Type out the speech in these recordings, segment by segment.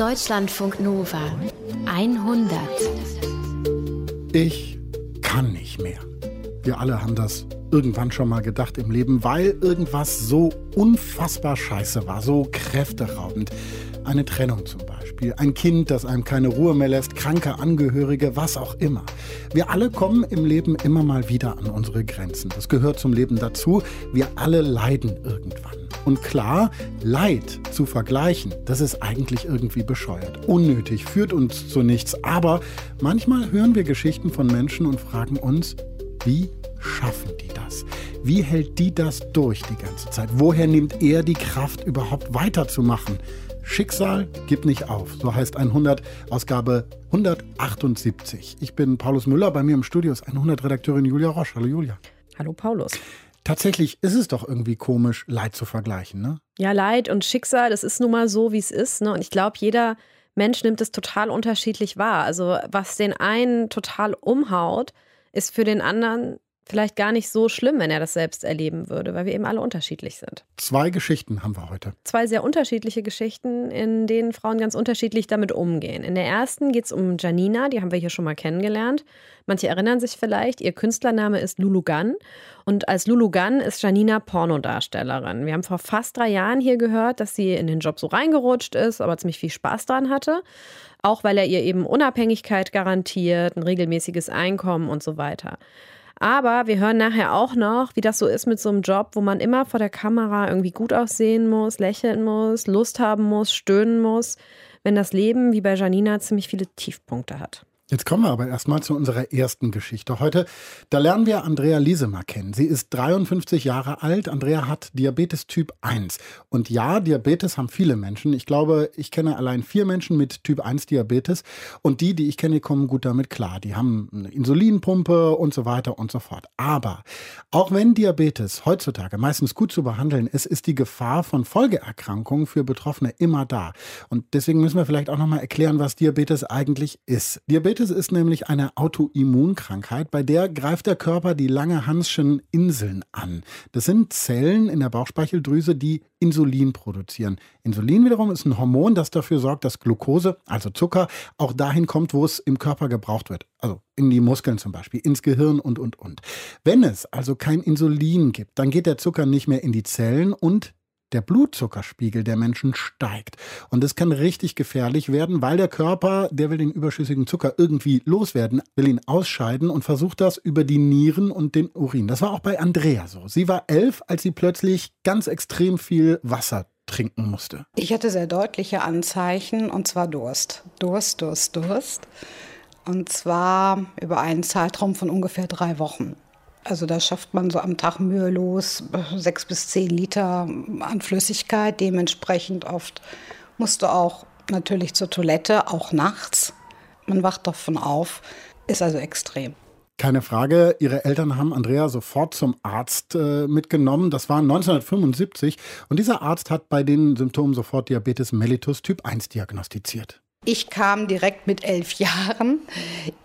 Deutschlandfunk Nova 100. Ich kann nicht mehr. Wir alle haben das irgendwann schon mal gedacht im Leben, weil irgendwas so unfassbar scheiße war, so kräfteraubend. Eine Trennung zum Beispiel, ein Kind, das einem keine Ruhe mehr lässt, kranke Angehörige, was auch immer. Wir alle kommen im Leben immer mal wieder an unsere Grenzen. Das gehört zum Leben dazu. Wir alle leiden irgendwann. Und klar, Leid zu vergleichen, das ist eigentlich irgendwie bescheuert. Unnötig, führt uns zu nichts. Aber manchmal hören wir Geschichten von Menschen und fragen uns, wie schaffen die das? Wie hält die das durch die ganze Zeit? Woher nimmt er die Kraft, überhaupt weiterzumachen? Schicksal gibt nicht auf. So heißt 100, Ausgabe 178. Ich bin Paulus Müller, bei mir im Studio ist 100-Redakteurin Julia Roche. Hallo Julia. Hallo Paulus. Tatsächlich ist es doch irgendwie komisch, Leid zu vergleichen, ne? Ja, Leid und Schicksal, das ist nun mal so, wie es ist. Ne? Und ich glaube, jeder Mensch nimmt es total unterschiedlich wahr. Also was den einen total umhaut, ist für den anderen vielleicht gar nicht so schlimm, wenn er das selbst erleben würde, weil wir eben alle unterschiedlich sind. Zwei Geschichten haben wir heute. Zwei sehr unterschiedliche Geschichten, in denen Frauen ganz unterschiedlich damit umgehen. In der ersten geht es um Janina, die haben wir hier schon mal kennengelernt. Manche erinnern sich vielleicht, ihr Künstlername ist Lulu Gunn und als Lulu Gunn ist Janina Pornodarstellerin. Wir haben vor fast drei Jahren hier gehört, dass sie in den Job so reingerutscht ist, aber ziemlich viel Spaß daran hatte. Auch weil er ihr eben Unabhängigkeit garantiert, ein regelmäßiges Einkommen und so weiter. Aber wir hören nachher auch noch, wie das so ist mit so einem Job, wo man immer vor der Kamera irgendwie gut aussehen muss, lächeln muss, Lust haben muss, stöhnen muss, wenn das Leben, wie bei Janina, ziemlich viele Tiefpunkte hat. Jetzt kommen wir aber erstmal zu unserer ersten Geschichte heute. Da lernen wir Andrea Liesemer kennen. Sie ist 53 Jahre alt. Andrea hat Diabetes Typ 1. Und ja, Diabetes haben viele Menschen. Ich glaube, ich kenne allein vier Menschen mit Typ 1 Diabetes. Und die, die ich kenne, kommen gut damit klar. Die haben eine Insulinpumpe und so weiter und so fort. Aber auch wenn Diabetes heutzutage meistens gut zu behandeln ist, ist die Gefahr von Folgeerkrankungen für Betroffene immer da. Und deswegen müssen wir vielleicht auch nochmal erklären, was Diabetes eigentlich ist. Diabetes Diabetes ist nämlich eine Autoimmunkrankheit, bei der greift der Körper die Langerhanschen Inseln an. Das sind Zellen in der Bauchspeicheldrüse, die Insulin produzieren. Insulin wiederum ist ein Hormon, das dafür sorgt, dass Glucose, also Zucker, auch dahin kommt, wo es im Körper gebraucht wird. Also in die Muskeln zum Beispiel, ins Gehirn und, und, und. Wenn es also kein Insulin gibt, dann geht der Zucker nicht mehr in die Zellen und der Blutzuckerspiegel der Menschen steigt. Und das kann richtig gefährlich werden, weil der Körper, der will den überschüssigen Zucker irgendwie loswerden, will ihn ausscheiden und versucht das über die Nieren und den Urin. Das war auch bei Andrea so. Sie war elf, als sie plötzlich ganz extrem viel Wasser trinken musste. Ich hatte sehr deutliche Anzeichen und zwar Durst. Durst, Durst, Durst. Und zwar über einen Zeitraum von ungefähr drei Wochen. Also da schafft man so am Tag mühelos sechs bis zehn Liter an Flüssigkeit. Dementsprechend oft musste auch natürlich zur Toilette, auch nachts. Man wacht davon auf, ist also extrem. Keine Frage, ihre Eltern haben Andrea sofort zum Arzt äh, mitgenommen. Das war 1975 und dieser Arzt hat bei den Symptomen sofort Diabetes mellitus Typ 1 diagnostiziert. Ich kam direkt mit elf Jahren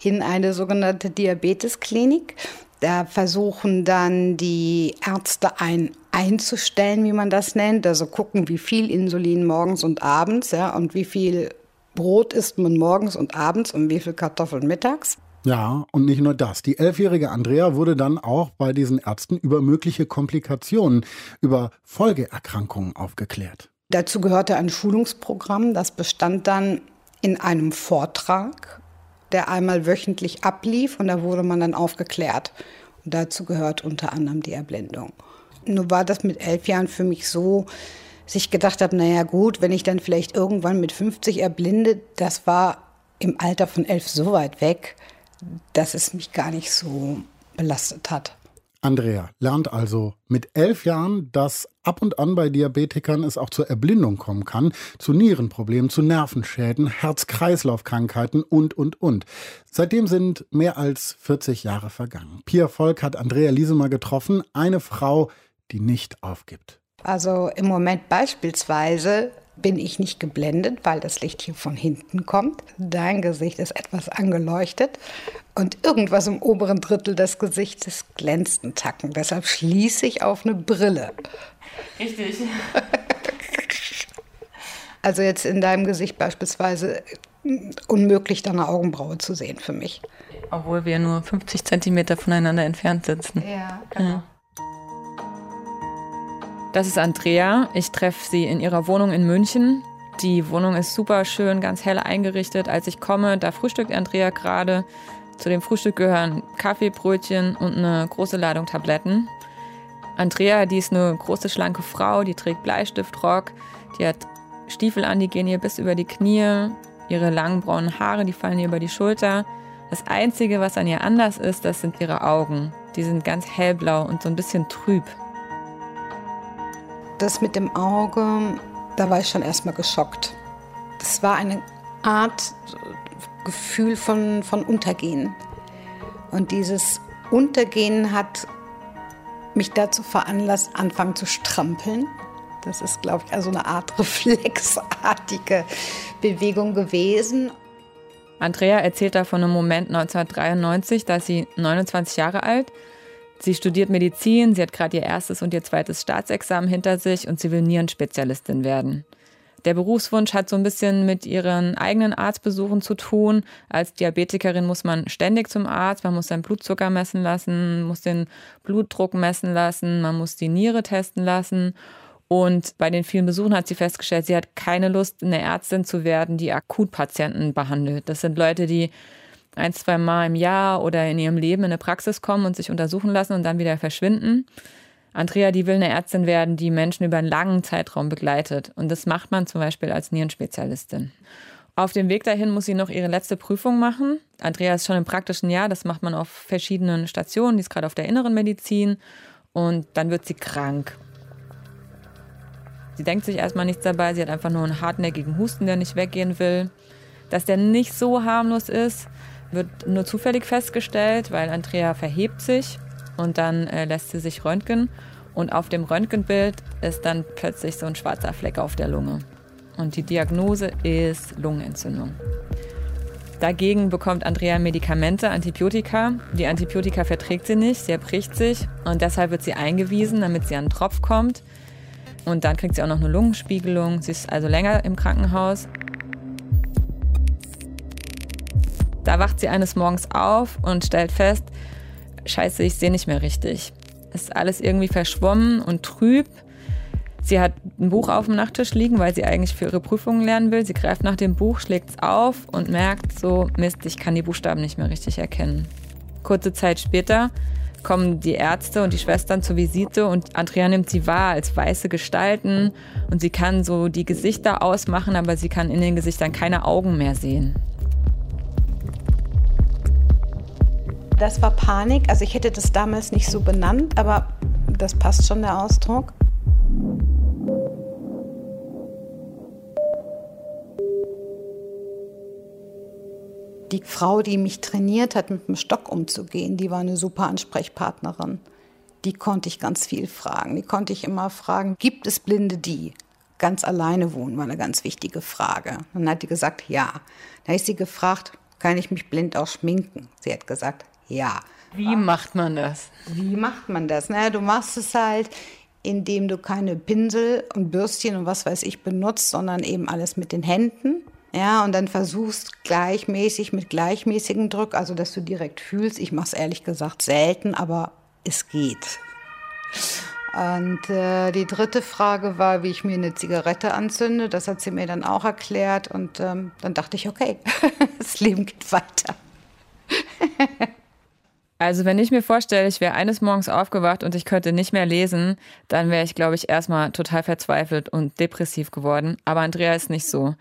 in eine sogenannte Diabetesklinik. Da versuchen dann die Ärzte ein einzustellen, wie man das nennt. Also gucken, wie viel Insulin morgens und abends ja, und wie viel Brot isst man morgens und abends und wie viel Kartoffeln mittags. Ja, und nicht nur das. Die elfjährige Andrea wurde dann auch bei diesen Ärzten über mögliche Komplikationen, über Folgeerkrankungen aufgeklärt. Dazu gehörte ein Schulungsprogramm, das bestand dann in einem Vortrag der einmal wöchentlich ablief und da wurde man dann aufgeklärt. Und dazu gehört unter anderem die Erblindung. Nur war das mit elf Jahren für mich so, dass ich gedacht habe, naja gut, wenn ich dann vielleicht irgendwann mit 50 erblinde, das war im Alter von elf so weit weg, dass es mich gar nicht so belastet hat. Andrea lernt also mit elf Jahren, dass ab und an bei Diabetikern es auch zur Erblindung kommen kann, zu Nierenproblemen, zu Nervenschäden, Herz-Kreislauf-Krankheiten und, und, und. Seitdem sind mehr als 40 Jahre vergangen. Pia Volk hat Andrea Liesemer getroffen, eine Frau, die nicht aufgibt. Also im Moment beispielsweise bin ich nicht geblendet, weil das Licht hier von hinten kommt. Dein Gesicht ist etwas angeleuchtet und irgendwas im oberen Drittel des Gesichtes glänzt ein Tacken. Deshalb schließe ich auf eine Brille. Richtig. Also jetzt in deinem Gesicht beispielsweise unmöglich, da eine Augenbraue zu sehen für mich. Obwohl wir nur 50 Zentimeter voneinander entfernt sitzen. Ja, genau. Ja. Das ist Andrea. Ich treffe sie in ihrer Wohnung in München. Die Wohnung ist super schön, ganz hell eingerichtet. Als ich komme, da frühstückt Andrea gerade. Zu dem Frühstück gehören Kaffee, Brötchen und eine große Ladung Tabletten. Andrea, die ist eine große, schlanke Frau, die trägt Bleistiftrock, die hat Stiefel an, die gehen ihr bis über die Knie, ihre langen braunen Haare, die fallen ihr über die Schulter. Das Einzige, was an ihr anders ist, das sind ihre Augen. Die sind ganz hellblau und so ein bisschen trüb. Das mit dem Auge, da war ich schon erstmal geschockt. Das war eine Art Gefühl von, von Untergehen. Und dieses Untergehen hat mich dazu veranlasst, anfangen zu strampeln. Das ist, glaube ich, also eine Art reflexartige Bewegung gewesen. Andrea erzählt da von einem Moment 1993, da ist sie 29 Jahre alt. Sie studiert Medizin, sie hat gerade ihr erstes und ihr zweites Staatsexamen hinter sich und sie will Nierenspezialistin werden. Der Berufswunsch hat so ein bisschen mit ihren eigenen Arztbesuchen zu tun. Als Diabetikerin muss man ständig zum Arzt, man muss seinen Blutzucker messen lassen, muss den Blutdruck messen lassen, man muss die Niere testen lassen. Und bei den vielen Besuchen hat sie festgestellt, sie hat keine Lust, eine Ärztin zu werden, die Akutpatienten behandelt. Das sind Leute, die ein, zwei Mal im Jahr oder in ihrem Leben in eine Praxis kommen und sich untersuchen lassen und dann wieder verschwinden. Andrea, die will eine Ärztin werden, die Menschen über einen langen Zeitraum begleitet. Und das macht man zum Beispiel als Nierenspezialistin. Auf dem Weg dahin muss sie noch ihre letzte Prüfung machen. Andrea ist schon im praktischen Jahr, das macht man auf verschiedenen Stationen, die ist gerade auf der inneren Medizin. Und dann wird sie krank. Sie denkt sich erstmal nichts dabei, sie hat einfach nur einen hartnäckigen Husten, der nicht weggehen will. Dass der nicht so harmlos ist, wird nur zufällig festgestellt, weil Andrea verhebt sich und dann äh, lässt sie sich röntgen und auf dem Röntgenbild ist dann plötzlich so ein schwarzer Fleck auf der Lunge. Und die Diagnose ist Lungenentzündung. Dagegen bekommt Andrea Medikamente, Antibiotika. Die Antibiotika verträgt sie nicht, sie erbricht sich und deshalb wird sie eingewiesen, damit sie an den Tropf kommt. Und dann kriegt sie auch noch eine Lungenspiegelung. Sie ist also länger im Krankenhaus. Da wacht sie eines Morgens auf und stellt fest, scheiße, ich sehe nicht mehr richtig. Es ist alles irgendwie verschwommen und trüb. Sie hat ein Buch auf dem Nachttisch liegen, weil sie eigentlich für ihre Prüfungen lernen will. Sie greift nach dem Buch, schlägt es auf und merkt so, Mist, ich kann die Buchstaben nicht mehr richtig erkennen. Kurze Zeit später kommen die Ärzte und die Schwestern zur Visite und Andrea nimmt sie wahr als weiße Gestalten und sie kann so die Gesichter ausmachen, aber sie kann in den Gesichtern keine Augen mehr sehen. Das war Panik. Also ich hätte das damals nicht so benannt, aber das passt schon der Ausdruck. Die Frau, die mich trainiert hat, mit dem Stock umzugehen, die war eine super Ansprechpartnerin. Die konnte ich ganz viel fragen. Die konnte ich immer fragen, gibt es Blinde, die ganz alleine wohnen, war eine ganz wichtige Frage. Dann hat die gesagt, ja. Dann ist sie gefragt, kann ich mich blind auch schminken? Sie hat gesagt, ja. Wie macht man das? Wie macht man das? Naja, du machst es halt, indem du keine Pinsel und Bürstchen und was weiß ich benutzt, sondern eben alles mit den Händen. Ja, und dann versuchst gleichmäßig mit gleichmäßigem Druck, also dass du direkt fühlst. Ich mache es ehrlich gesagt selten, aber es geht. Und äh, die dritte Frage war, wie ich mir eine Zigarette anzünde. Das hat sie mir dann auch erklärt. Und ähm, dann dachte ich, okay, das Leben geht weiter. Also wenn ich mir vorstelle, ich wäre eines Morgens aufgewacht und ich könnte nicht mehr lesen, dann wäre ich, glaube ich, erstmal total verzweifelt und depressiv geworden. Aber Andrea ist nicht so.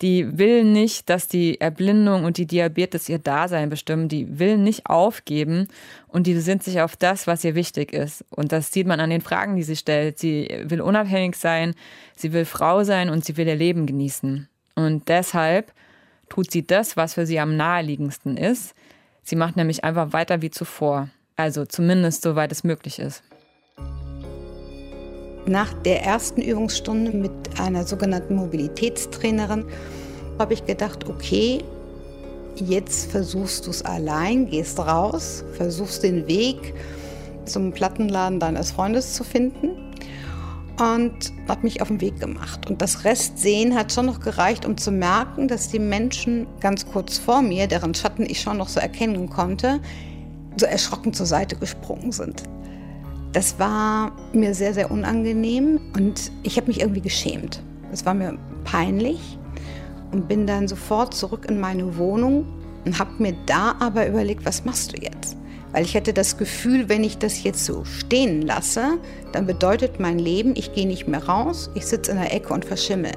Die will nicht, dass die Erblindung und die Diabetes ihr Dasein bestimmen. Die will nicht aufgeben und die besinnt sich auf das, was ihr wichtig ist. Und das sieht man an den Fragen, die sie stellt. Sie will unabhängig sein, sie will Frau sein und sie will ihr Leben genießen. Und deshalb tut sie das, was für sie am naheliegendsten ist. Sie macht nämlich einfach weiter wie zuvor. Also zumindest soweit es möglich ist. Nach der ersten Übungsstunde mit einer sogenannten Mobilitätstrainerin habe ich gedacht, okay, jetzt versuchst du es allein, gehst raus, versuchst den Weg zum Plattenladen deines Freundes zu finden. Und habe mich auf den Weg gemacht. Und das Restsehen hat schon noch gereicht, um zu merken, dass die Menschen ganz kurz vor mir, deren Schatten ich schon noch so erkennen konnte, so erschrocken zur Seite gesprungen sind. Das war mir sehr, sehr unangenehm und ich habe mich irgendwie geschämt. Es war mir peinlich und bin dann sofort zurück in meine Wohnung und habe mir da aber überlegt, was machst du jetzt? Weil ich hatte das Gefühl, wenn ich das jetzt so stehen lasse, dann bedeutet mein Leben, ich gehe nicht mehr raus, ich sitze in der Ecke und verschimmel.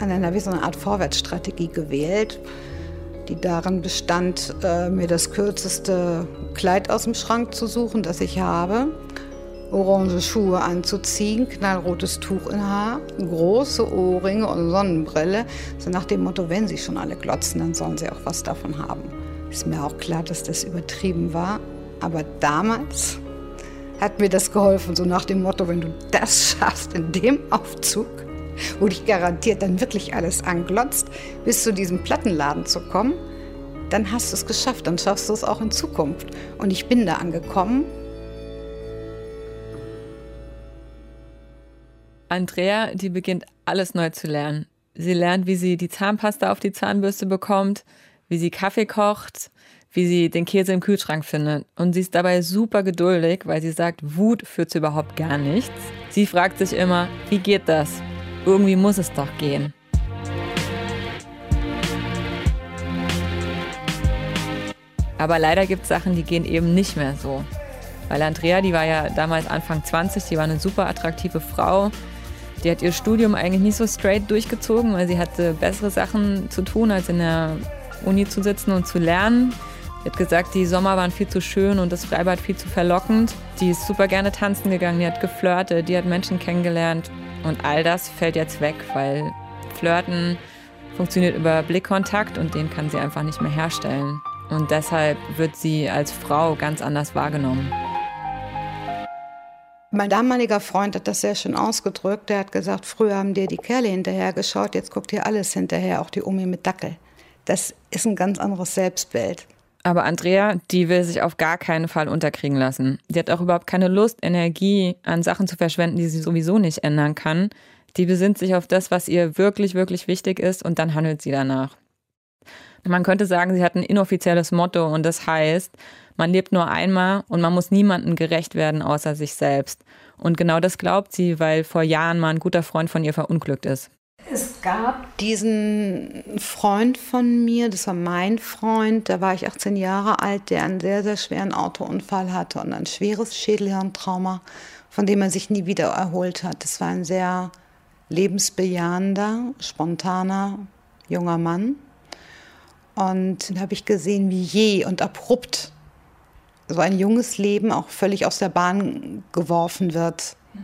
Und dann habe so eine Art Vorwärtsstrategie gewählt, die darin bestand, äh, mir das kürzeste Kleid aus dem Schrank zu suchen, das ich habe, orange Schuhe anzuziehen, knallrotes Tuch in Haar, große Ohrringe und Sonnenbrille. So nach dem Motto, wenn sie schon alle glotzen, dann sollen sie auch was davon haben. Ist mir auch klar, dass das übertrieben war. Aber damals hat mir das geholfen, so nach dem Motto, wenn du das schaffst in dem Aufzug, wo dich garantiert dann wirklich alles anglotzt, bis zu diesem Plattenladen zu kommen, dann hast du es geschafft, dann schaffst du es auch in Zukunft. Und ich bin da angekommen. Andrea, die beginnt alles neu zu lernen. Sie lernt, wie sie die Zahnpasta auf die Zahnbürste bekommt, wie sie Kaffee kocht, wie sie den Käse im Kühlschrank findet. Und sie ist dabei super geduldig, weil sie sagt, Wut führt zu überhaupt gar nichts. Sie fragt sich immer, wie geht das? Irgendwie muss es doch gehen. Aber leider gibt es Sachen, die gehen eben nicht mehr so. Weil Andrea, die war ja damals Anfang 20, die war eine super attraktive Frau. Die hat ihr Studium eigentlich nicht so straight durchgezogen, weil sie hatte bessere Sachen zu tun, als in der Uni zu sitzen und zu lernen. Sie hat gesagt, die Sommer waren viel zu schön und das Freibad viel zu verlockend. Die ist super gerne tanzen gegangen, die hat geflirtet, die hat Menschen kennengelernt. Und all das fällt jetzt weg, weil Flirten funktioniert über Blickkontakt und den kann sie einfach nicht mehr herstellen. Und deshalb wird sie als Frau ganz anders wahrgenommen. Mein damaliger Freund hat das sehr schön ausgedrückt. Der hat gesagt, früher haben dir die Kerle hinterher geschaut, jetzt guckt dir alles hinterher, auch die Omi mit Dackel. Das ist ein ganz anderes Selbstbild. Aber Andrea, die will sich auf gar keinen Fall unterkriegen lassen. Die hat auch überhaupt keine Lust, Energie an Sachen zu verschwenden, die sie sowieso nicht ändern kann. Die besinnt sich auf das, was ihr wirklich, wirklich wichtig ist und dann handelt sie danach. Man könnte sagen, sie hat ein inoffizielles Motto und das heißt, man lebt nur einmal und man muss niemandem gerecht werden außer sich selbst. Und genau das glaubt sie, weil vor Jahren mal ein guter Freund von ihr verunglückt ist. Es gab diesen Freund von mir, das war mein Freund, da war ich 18 Jahre alt, der einen sehr, sehr schweren Autounfall hatte und ein schweres Schädelhirntrauma, von dem er sich nie wieder erholt hat. Das war ein sehr lebensbejahender, spontaner junger Mann. Und dann habe ich gesehen, wie je und abrupt so ein junges Leben auch völlig aus der Bahn geworfen wird. Mhm.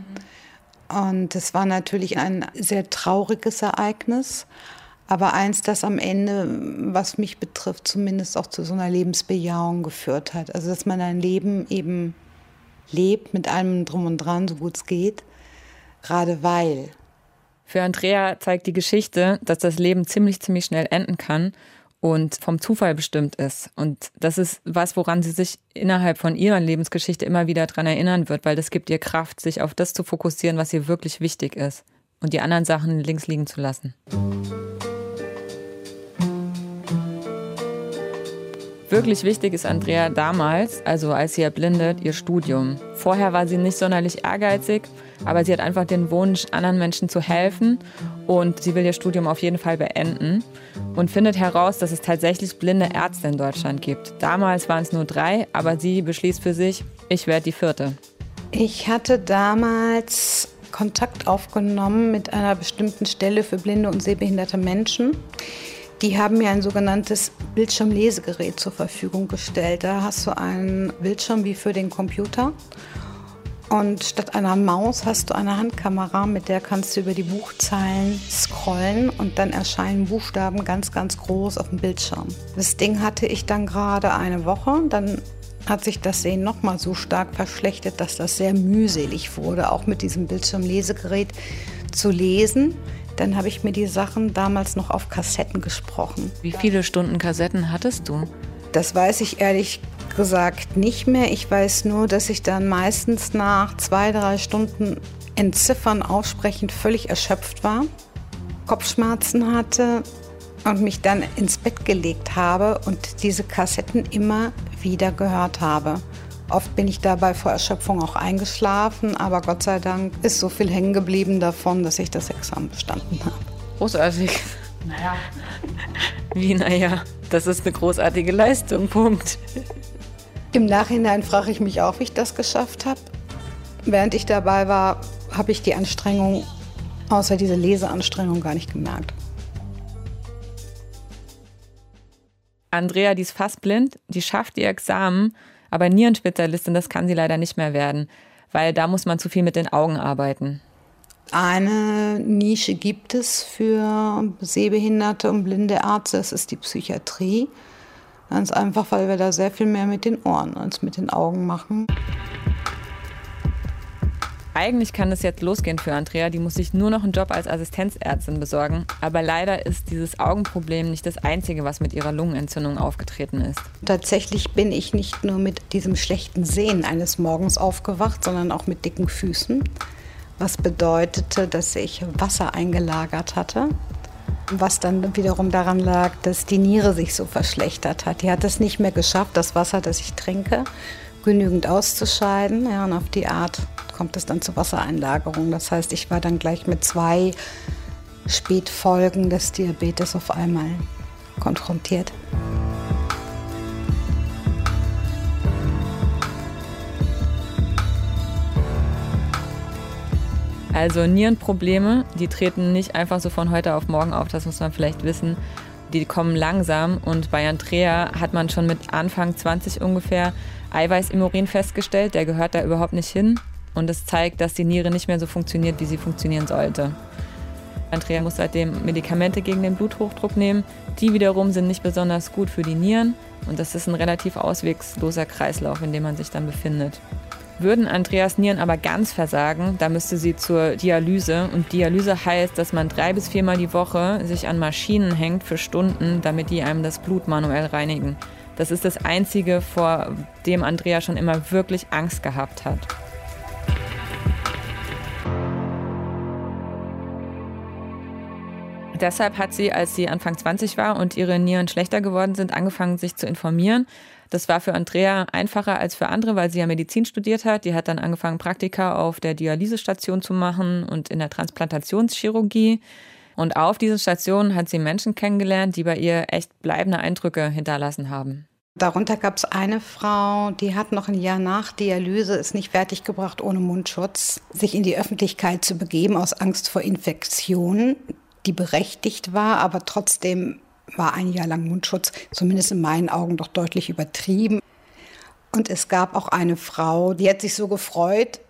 Und es war natürlich ein sehr trauriges Ereignis, aber eins, das am Ende, was mich betrifft, zumindest auch zu so einer Lebensbejahung geführt hat. Also, dass man ein Leben eben lebt mit allem drum und dran, so gut es geht, gerade weil. Für Andrea zeigt die Geschichte, dass das Leben ziemlich, ziemlich schnell enden kann und vom Zufall bestimmt ist. Und das ist was, woran sie sich innerhalb von ihrer Lebensgeschichte immer wieder dran erinnern wird, weil das gibt ihr Kraft, sich auf das zu fokussieren, was ihr wirklich wichtig ist und die anderen Sachen links liegen zu lassen. Wirklich wichtig ist Andrea damals, also als sie erblindet, ihr Studium. Vorher war sie nicht sonderlich ehrgeizig, aber sie hat einfach den Wunsch, anderen Menschen zu helfen und sie will ihr Studium auf jeden Fall beenden und findet heraus, dass es tatsächlich blinde Ärzte in Deutschland gibt. Damals waren es nur drei, aber sie beschließt für sich, ich werde die vierte. Ich hatte damals Kontakt aufgenommen mit einer bestimmten Stelle für blinde und sehbehinderte Menschen. Die haben mir ein sogenanntes Bildschirmlesegerät zur Verfügung gestellt. Da hast du einen Bildschirm wie für den Computer. Und statt einer Maus hast du eine Handkamera, mit der kannst du über die Buchzeilen scrollen und dann erscheinen Buchstaben ganz, ganz groß auf dem Bildschirm. Das Ding hatte ich dann gerade eine Woche. Dann hat sich das Sehen noch mal so stark verschlechtert, dass das sehr mühselig wurde, auch mit diesem Bildschirmlesegerät zu lesen. Dann habe ich mir die Sachen damals noch auf Kassetten gesprochen. Wie viele Stunden Kassetten hattest du? Das weiß ich ehrlich gesagt nicht mehr. Ich weiß nur, dass ich dann meistens nach zwei, drei Stunden entziffern, aussprechen, völlig erschöpft war, Kopfschmerzen hatte und mich dann ins Bett gelegt habe und diese Kassetten immer wieder gehört habe. Oft bin ich dabei vor Erschöpfung auch eingeschlafen, aber Gott sei Dank ist so viel hängen geblieben davon, dass ich das Examen bestanden habe. Großartig. Naja. Wie, naja? Das ist eine großartige Leistung, Punkt. Im Nachhinein frage ich mich auch, wie ich das geschafft habe. Während ich dabei war, habe ich die Anstrengung, außer diese Leseanstrengung, gar nicht gemerkt. Andrea, die ist fast blind, die schafft ihr Examen, aber Nierenspezialistin, das kann sie leider nicht mehr werden, weil da muss man zu viel mit den Augen arbeiten. Eine Nische gibt es für sehbehinderte und blinde Ärzte, das ist die Psychiatrie. Ganz einfach, weil wir da sehr viel mehr mit den Ohren als mit den Augen machen. Eigentlich kann es jetzt losgehen für Andrea. Die muss sich nur noch einen Job als Assistenzärztin besorgen. Aber leider ist dieses Augenproblem nicht das einzige, was mit ihrer Lungenentzündung aufgetreten ist. Tatsächlich bin ich nicht nur mit diesem schlechten Sehen eines Morgens aufgewacht, sondern auch mit dicken Füßen. Was bedeutete, dass ich Wasser eingelagert hatte was dann wiederum daran lag, dass die Niere sich so verschlechtert hat. Die hat es nicht mehr geschafft, das Wasser, das ich trinke, genügend auszuscheiden. Ja, und auf die Art kommt es dann zur Wassereinlagerung. Das heißt, ich war dann gleich mit zwei Spätfolgen des Diabetes auf einmal konfrontiert. Also Nierenprobleme, die treten nicht einfach so von heute auf morgen auf, das muss man vielleicht wissen. Die kommen langsam und bei Andrea hat man schon mit Anfang 20 ungefähr Eiweiß im Urin festgestellt, der gehört da überhaupt nicht hin und es zeigt, dass die Niere nicht mehr so funktioniert, wie sie funktionieren sollte. Andrea muss seitdem Medikamente gegen den Bluthochdruck nehmen. Die wiederum sind nicht besonders gut für die Nieren und das ist ein relativ auswegsloser Kreislauf, in dem man sich dann befindet. Würden Andreas Nieren aber ganz versagen, da müsste sie zur Dialyse. Und Dialyse heißt, dass man drei bis viermal die Woche sich an Maschinen hängt für Stunden, damit die einem das Blut manuell reinigen. Das ist das Einzige, vor dem Andrea schon immer wirklich Angst gehabt hat. Deshalb hat sie, als sie Anfang 20 war und ihre Nieren schlechter geworden sind, angefangen, sich zu informieren. Das war für Andrea einfacher als für andere, weil sie ja Medizin studiert hat. Die hat dann angefangen, Praktika auf der Dialysestation zu machen und in der Transplantationschirurgie. Und auf diesen Stationen hat sie Menschen kennengelernt, die bei ihr echt bleibende Eindrücke hinterlassen haben. Darunter gab es eine Frau, die hat noch ein Jahr nach Dialyse es nicht fertiggebracht, ohne Mundschutz sich in die Öffentlichkeit zu begeben, aus Angst vor Infektionen die berechtigt war, aber trotzdem war ein Jahr lang Mundschutz, zumindest in meinen Augen, doch deutlich übertrieben. Und es gab auch eine Frau, die hat sich so gefreut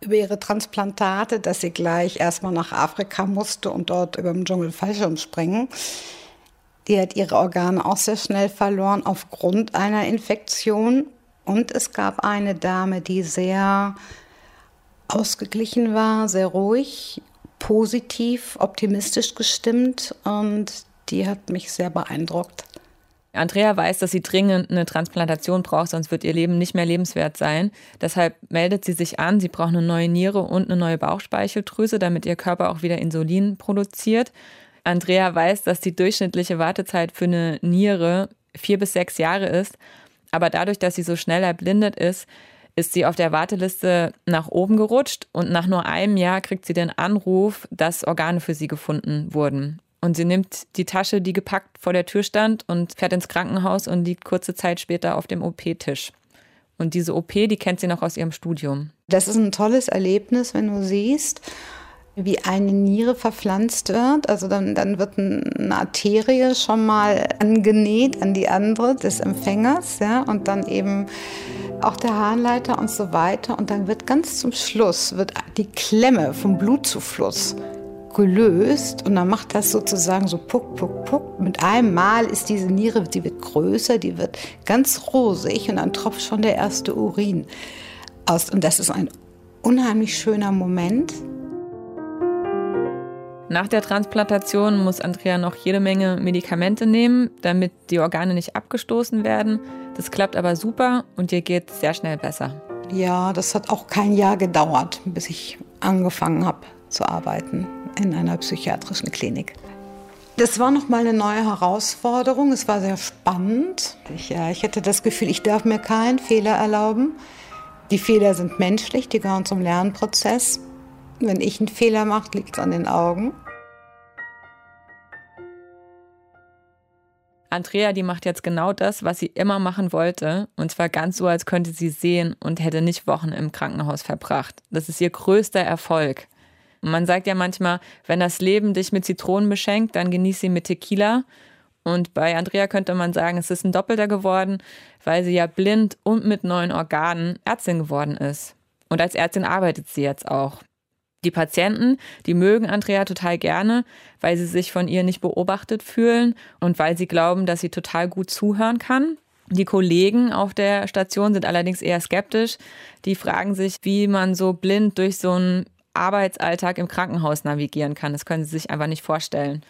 über ihre Transplantate, dass sie gleich erstmal nach Afrika musste und dort über den Dschungel Fallschirm springen. Die hat ihre Organe auch sehr schnell verloren aufgrund einer Infektion. Und es gab eine Dame, die sehr ausgeglichen war, sehr ruhig positiv, optimistisch gestimmt und die hat mich sehr beeindruckt. Andrea weiß, dass sie dringend eine Transplantation braucht, sonst wird ihr Leben nicht mehr lebenswert sein. Deshalb meldet sie sich an, sie braucht eine neue Niere und eine neue Bauchspeicheldrüse, damit ihr Körper auch wieder Insulin produziert. Andrea weiß, dass die durchschnittliche Wartezeit für eine Niere vier bis sechs Jahre ist. Aber dadurch, dass sie so schnell erblindet ist, ist sie auf der Warteliste nach oben gerutscht und nach nur einem Jahr kriegt sie den Anruf, dass Organe für sie gefunden wurden. Und sie nimmt die Tasche, die gepackt vor der Tür stand und fährt ins Krankenhaus und liegt kurze Zeit später auf dem OP-Tisch. Und diese OP, die kennt sie noch aus ihrem Studium. Das ist ein tolles Erlebnis, wenn du siehst, wie eine Niere verpflanzt wird. Also dann, dann wird eine Arterie schon mal angenäht an die andere des Empfängers, ja, und dann eben auch der Harnleiter und so weiter. Und dann wird ganz zum Schluss wird die Klemme vom Blutzufluss gelöst und dann macht das sozusagen so puck, puck, puck. Mit einem Mal ist diese Niere, die wird größer, die wird ganz rosig und dann tropft schon der erste Urin aus. Und das ist ein unheimlich schöner Moment. Nach der Transplantation muss Andrea noch jede Menge Medikamente nehmen, damit die Organe nicht abgestoßen werden. Das klappt aber super und ihr geht sehr schnell besser. Ja, das hat auch kein Jahr gedauert, bis ich angefangen habe zu arbeiten in einer psychiatrischen Klinik. Das war noch mal eine neue Herausforderung. Es war sehr spannend. Ich, ja, ich hatte das Gefühl, ich darf mir keinen Fehler erlauben. Die Fehler sind menschlich, die gehören zum Lernprozess. Wenn ich einen Fehler mache, liegt es an den Augen. Andrea, die macht jetzt genau das, was sie immer machen wollte. Und zwar ganz so, als könnte sie sehen und hätte nicht Wochen im Krankenhaus verbracht. Das ist ihr größter Erfolg. Man sagt ja manchmal, wenn das Leben dich mit Zitronen beschenkt, dann genieß sie mit Tequila. Und bei Andrea könnte man sagen, es ist ein Doppelter geworden, weil sie ja blind und mit neuen Organen Ärztin geworden ist. Und als Ärztin arbeitet sie jetzt auch. Die Patienten, die mögen Andrea total gerne, weil sie sich von ihr nicht beobachtet fühlen und weil sie glauben, dass sie total gut zuhören kann. Die Kollegen auf der Station sind allerdings eher skeptisch. Die fragen sich, wie man so blind durch so einen Arbeitsalltag im Krankenhaus navigieren kann. Das können sie sich einfach nicht vorstellen.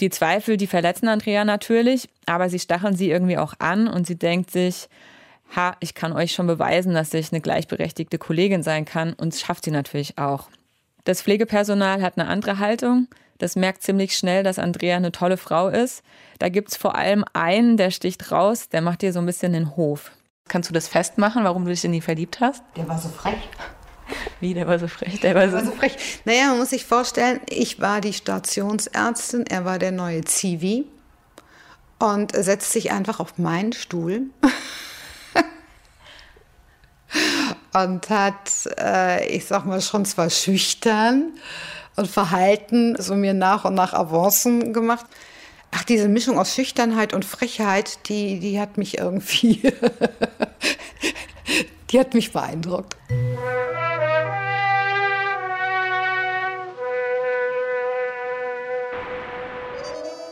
Die Zweifel, die verletzen Andrea natürlich, aber sie stacheln sie irgendwie auch an und sie denkt sich, ha, ich kann euch schon beweisen, dass ich eine gleichberechtigte Kollegin sein kann und das schafft sie natürlich auch. Das Pflegepersonal hat eine andere Haltung. Das merkt ziemlich schnell, dass Andrea eine tolle Frau ist. Da gibt es vor allem einen, der sticht raus, der macht dir so ein bisschen den Hof. Kannst du das festmachen, warum du dich in die verliebt hast? Der war so frech. Wie, der war so frech? Der war so, der war so frech. Naja, man muss sich vorstellen, ich war die Stationsärztin, er war der neue Zivi und setzt sich einfach auf meinen Stuhl und hat, äh, ich sag mal, schon zwar schüchtern und verhalten, so mir nach und nach Avancen gemacht. Ach, diese Mischung aus Schüchternheit und Frechheit, die, die hat mich irgendwie, die hat mich beeindruckt.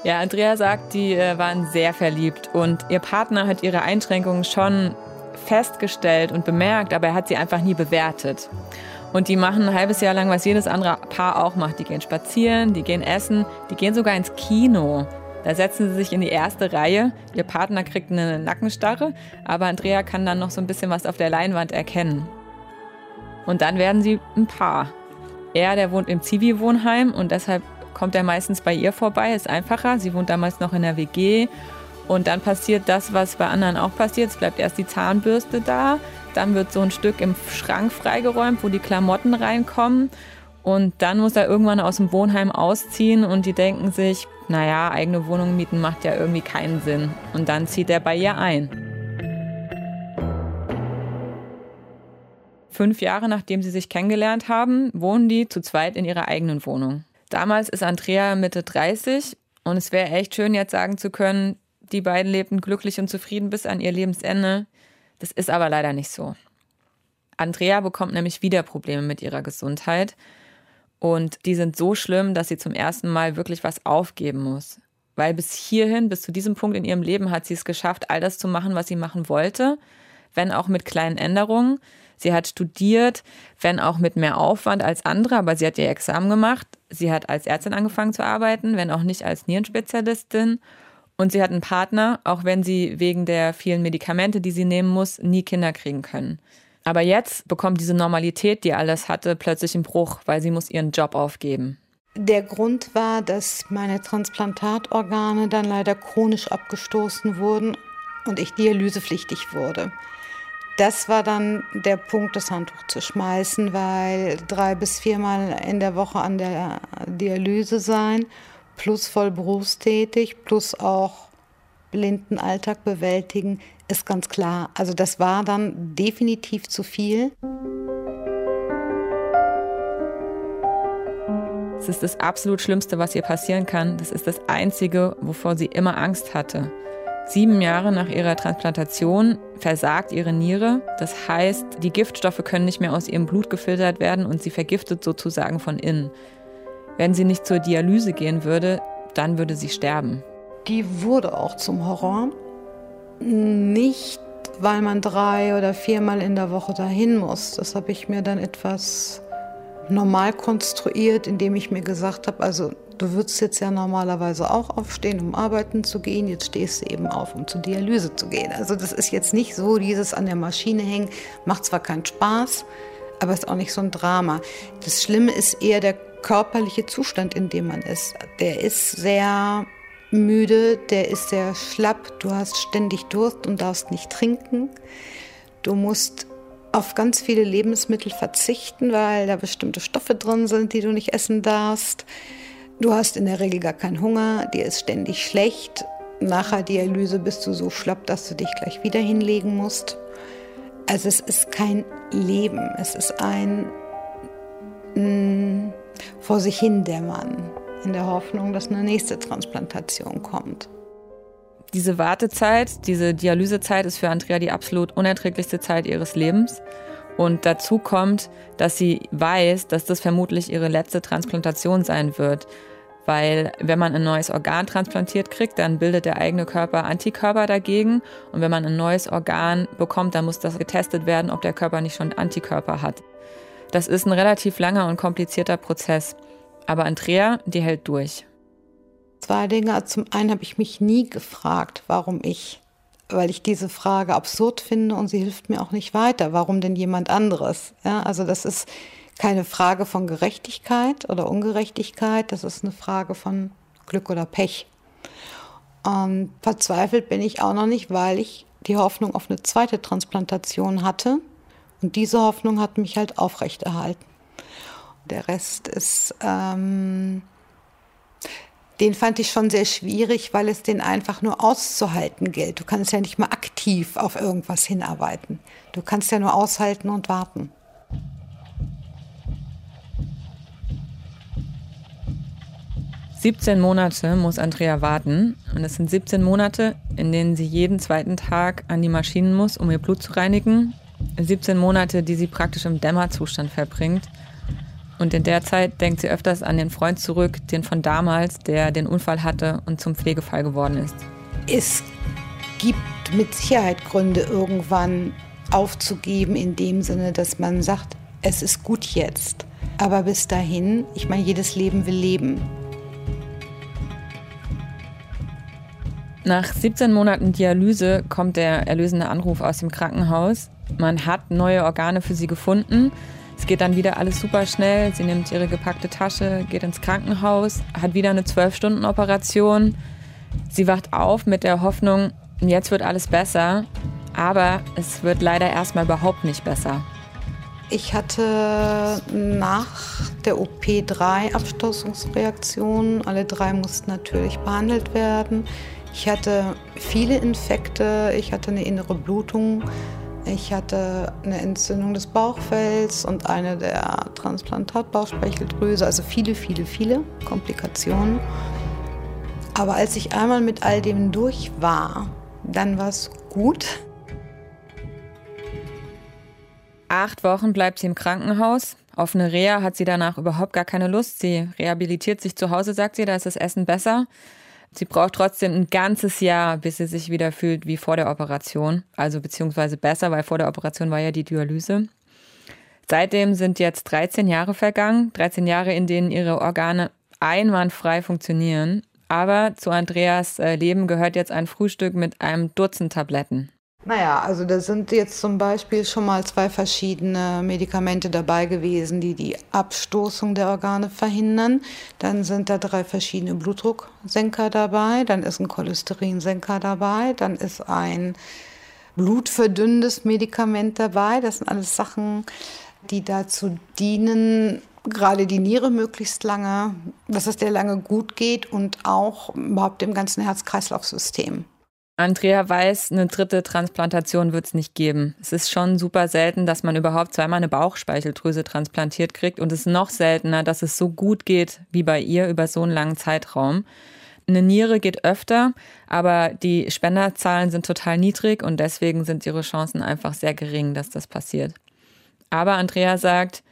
Ja, Andrea sagt, die äh, waren sehr verliebt und ihr Partner hat ihre Einschränkungen schon festgestellt und bemerkt, aber er hat sie einfach nie bewertet. Und die machen ein halbes Jahr lang, was jedes andere Paar auch macht. Die gehen spazieren, die gehen essen, die gehen sogar ins Kino. Da setzen sie sich in die erste Reihe. Ihr Partner kriegt eine Nackenstarre, aber Andrea kann dann noch so ein bisschen was auf der Leinwand erkennen. Und dann werden sie ein Paar. Er, der wohnt im Zivi-Wohnheim und deshalb kommt er meistens bei ihr vorbei, ist einfacher. Sie wohnt damals noch in der WG und dann passiert das, was bei anderen auch passiert. Es bleibt erst die Zahnbürste da, dann wird so ein Stück im Schrank freigeräumt, wo die Klamotten reinkommen. Und dann muss er irgendwann aus dem Wohnheim ausziehen und die denken sich, naja, eigene Wohnung mieten macht ja irgendwie keinen Sinn. Und dann zieht er bei ihr ein. Fünf Jahre nachdem sie sich kennengelernt haben, wohnen die zu zweit in ihrer eigenen Wohnung. Damals ist Andrea Mitte 30 und es wäre echt schön, jetzt sagen zu können, die beiden lebten glücklich und zufrieden bis an ihr Lebensende. Das ist aber leider nicht so. Andrea bekommt nämlich wieder Probleme mit ihrer Gesundheit. Und die sind so schlimm, dass sie zum ersten Mal wirklich was aufgeben muss. Weil bis hierhin, bis zu diesem Punkt in ihrem Leben, hat sie es geschafft, all das zu machen, was sie machen wollte, wenn auch mit kleinen Änderungen. Sie hat studiert, wenn auch mit mehr Aufwand als andere, aber sie hat ihr Examen gemacht. Sie hat als Ärztin angefangen zu arbeiten, wenn auch nicht als Nierenspezialistin. Und sie hat einen Partner, auch wenn sie wegen der vielen Medikamente, die sie nehmen muss, nie Kinder kriegen können. Aber jetzt bekommt diese Normalität, die alles hatte, plötzlich einen Bruch, weil sie muss ihren Job aufgeben. Der Grund war, dass meine Transplantatorgane dann leider chronisch abgestoßen wurden und ich dialysepflichtig wurde. Das war dann der Punkt, das Handtuch zu schmeißen, weil drei bis viermal in der Woche an der Dialyse sein plus voll berufstätig, plus auch blinden Alltag bewältigen, ist ganz klar. Also das war dann definitiv zu viel. Es ist das absolut Schlimmste, was ihr passieren kann. Das ist das Einzige, wovor sie immer Angst hatte. Sieben Jahre nach ihrer Transplantation versagt ihre Niere. Das heißt, die Giftstoffe können nicht mehr aus ihrem Blut gefiltert werden und sie vergiftet sozusagen von innen. Wenn sie nicht zur Dialyse gehen würde, dann würde sie sterben. Die wurde auch zum Horror. Nicht, weil man drei oder viermal in der Woche dahin muss. Das habe ich mir dann etwas normal konstruiert, indem ich mir gesagt habe, also du würdest jetzt ja normalerweise auch aufstehen, um arbeiten zu gehen. Jetzt stehst du eben auf, um zur Dialyse zu gehen. Also das ist jetzt nicht so, dieses an der Maschine hängen, macht zwar keinen Spaß, aber ist auch nicht so ein Drama. Das Schlimme ist eher der körperliche Zustand, in dem man ist. Der ist sehr müde, der ist sehr schlapp, du hast ständig Durst und darfst nicht trinken. Du musst auf ganz viele Lebensmittel verzichten, weil da bestimmte Stoffe drin sind, die du nicht essen darfst. Du hast in der Regel gar keinen Hunger, dir ist ständig schlecht. Nach der Dialyse bist du so schlapp, dass du dich gleich wieder hinlegen musst. Also es ist kein Leben, es ist ein mh, mm, vor sich hin dämmern, in der Hoffnung, dass eine nächste Transplantation kommt. Diese Wartezeit, diese Dialysezeit ist für Andrea die absolut unerträglichste Zeit ihres Lebens. Und dazu kommt, dass sie weiß, dass das vermutlich ihre letzte Transplantation sein wird. Weil wenn man ein neues Organ transplantiert kriegt, dann bildet der eigene Körper Antikörper dagegen. Und wenn man ein neues Organ bekommt, dann muss das getestet werden, ob der Körper nicht schon Antikörper hat. Das ist ein relativ langer und komplizierter Prozess. Aber Andrea, die hält durch. Zwei Dinge. Zum einen habe ich mich nie gefragt, warum ich. Weil ich diese Frage absurd finde und sie hilft mir auch nicht weiter. Warum denn jemand anderes? Ja, also das ist keine Frage von Gerechtigkeit oder Ungerechtigkeit, das ist eine Frage von Glück oder Pech. Und verzweifelt bin ich auch noch nicht, weil ich die Hoffnung auf eine zweite Transplantation hatte. Und diese Hoffnung hat mich halt aufrechterhalten. Der Rest ist, ähm, den fand ich schon sehr schwierig, weil es den einfach nur auszuhalten gilt. Du kannst ja nicht mal aktiv auf irgendwas hinarbeiten. Du kannst ja nur aushalten und warten. 17 Monate muss Andrea warten. Und es sind 17 Monate, in denen sie jeden zweiten Tag an die Maschinen muss, um ihr Blut zu reinigen. 17 Monate, die sie praktisch im Dämmerzustand verbringt. Und in der Zeit denkt sie öfters an den Freund zurück, den von damals, der den Unfall hatte und zum Pflegefall geworden ist. Es gibt mit Sicherheit Gründe, irgendwann aufzugeben, in dem Sinne, dass man sagt, es ist gut jetzt. Aber bis dahin, ich meine, jedes Leben will leben. Nach 17 Monaten Dialyse kommt der erlösende Anruf aus dem Krankenhaus. Man hat neue Organe für sie gefunden. Es geht dann wieder alles super schnell. Sie nimmt ihre gepackte Tasche, geht ins Krankenhaus, hat wieder eine 12-Stunden-Operation. Sie wacht auf mit der Hoffnung, jetzt wird alles besser. Aber es wird leider erstmal überhaupt nicht besser. Ich hatte nach der OP drei Abstoßungsreaktionen. Alle drei mussten natürlich behandelt werden. Ich hatte viele Infekte, ich hatte eine innere Blutung, ich hatte eine Entzündung des Bauchfells und eine der Transplantatbauchspeicheldrüse, also viele, viele, viele Komplikationen. Aber als ich einmal mit all dem durch war, dann war es gut. Acht Wochen bleibt sie im Krankenhaus. Auf eine Reha hat sie danach überhaupt gar keine Lust. Sie rehabilitiert sich zu Hause, sagt sie, da ist das Essen besser. Sie braucht trotzdem ein ganzes Jahr, bis sie sich wieder fühlt wie vor der Operation. Also beziehungsweise besser, weil vor der Operation war ja die Dialyse. Seitdem sind jetzt 13 Jahre vergangen, 13 Jahre, in denen ihre Organe einwandfrei funktionieren. Aber zu Andreas äh, Leben gehört jetzt ein Frühstück mit einem Dutzend Tabletten. Naja, also da sind jetzt zum Beispiel schon mal zwei verschiedene Medikamente dabei gewesen, die die Abstoßung der Organe verhindern. Dann sind da drei verschiedene Blutdrucksenker dabei, dann ist ein Cholesterinsenker dabei, dann ist ein blutverdünnendes Medikament dabei. Das sind alles Sachen, die dazu dienen, gerade die Niere möglichst lange, dass es der lange gut geht und auch überhaupt dem ganzen Herz-Kreislauf-System. Andrea weiß, eine dritte Transplantation wird es nicht geben. Es ist schon super selten, dass man überhaupt zweimal eine Bauchspeicheldrüse transplantiert kriegt und es ist noch seltener, dass es so gut geht wie bei ihr über so einen langen Zeitraum. Eine Niere geht öfter, aber die Spenderzahlen sind total niedrig und deswegen sind ihre Chancen einfach sehr gering, dass das passiert. Aber Andrea sagt,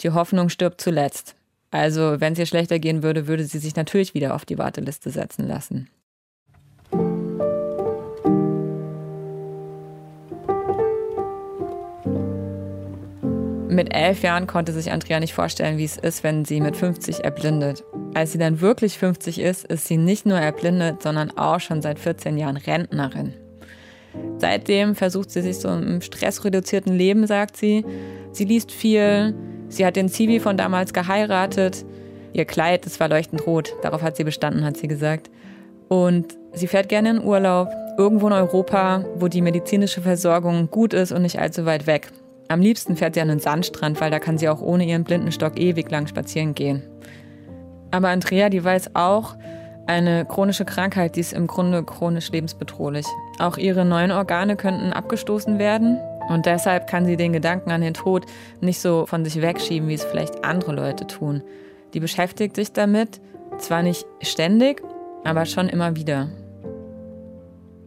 die Hoffnung stirbt zuletzt. Also, wenn es ihr schlechter gehen würde, würde sie sich natürlich wieder auf die Warteliste setzen lassen. Mit elf Jahren konnte sich Andrea nicht vorstellen, wie es ist, wenn sie mit 50 erblindet. Als sie dann wirklich 50 ist, ist sie nicht nur erblindet, sondern auch schon seit 14 Jahren Rentnerin. Seitdem versucht sie sich so im stressreduzierten Leben, sagt sie. Sie liest viel. Sie hat den Zivi von damals geheiratet. Ihr Kleid ist leuchtend rot. Darauf hat sie bestanden, hat sie gesagt. Und sie fährt gerne in Urlaub, irgendwo in Europa, wo die medizinische Versorgung gut ist und nicht allzu weit weg. Am liebsten fährt sie an den Sandstrand, weil da kann sie auch ohne ihren Blindenstock ewig lang spazieren gehen. Aber Andrea, die weiß auch, eine chronische Krankheit, die ist im Grunde chronisch lebensbedrohlich. Auch ihre neuen Organe könnten abgestoßen werden. Und deshalb kann sie den Gedanken an den Tod nicht so von sich wegschieben, wie es vielleicht andere Leute tun. Die beschäftigt sich damit, zwar nicht ständig, aber schon immer wieder.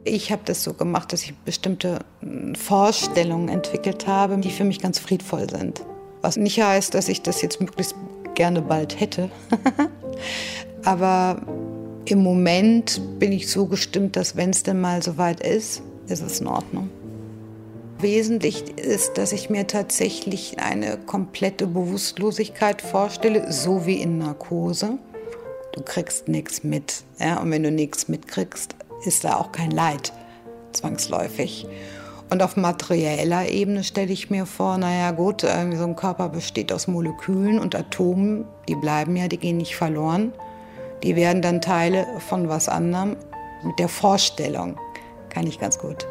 Ich habe das so gemacht, dass ich bestimmte hm, Vorstellungen entwickelt habe, die für mich ganz friedvoll sind. Was nicht heißt, dass ich das jetzt möglichst gerne bald hätte. aber im Moment bin ich so gestimmt, dass wenn es denn mal soweit ist, ist es in Ordnung. Wesentlich ist, dass ich mir tatsächlich eine komplette Bewusstlosigkeit vorstelle, so wie in Narkose. Du kriegst nichts mit. Ja? Und wenn du nichts mitkriegst, ist da auch kein Leid zwangsläufig. Und auf materieller Ebene stelle ich mir vor, naja gut, so ein Körper besteht aus Molekülen und Atomen, die bleiben ja, die gehen nicht verloren. Die werden dann Teile von was anderem. Mit der Vorstellung kann ich ganz gut.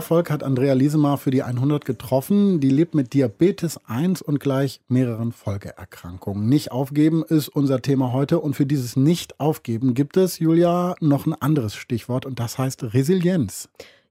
Volk hat Andrea Liesemar für die 100 getroffen. Die lebt mit Diabetes 1 und gleich mehreren Folgeerkrankungen. Nicht aufgeben ist unser Thema heute. Und für dieses Nicht-Aufgeben gibt es, Julia, noch ein anderes Stichwort und das heißt Resilienz.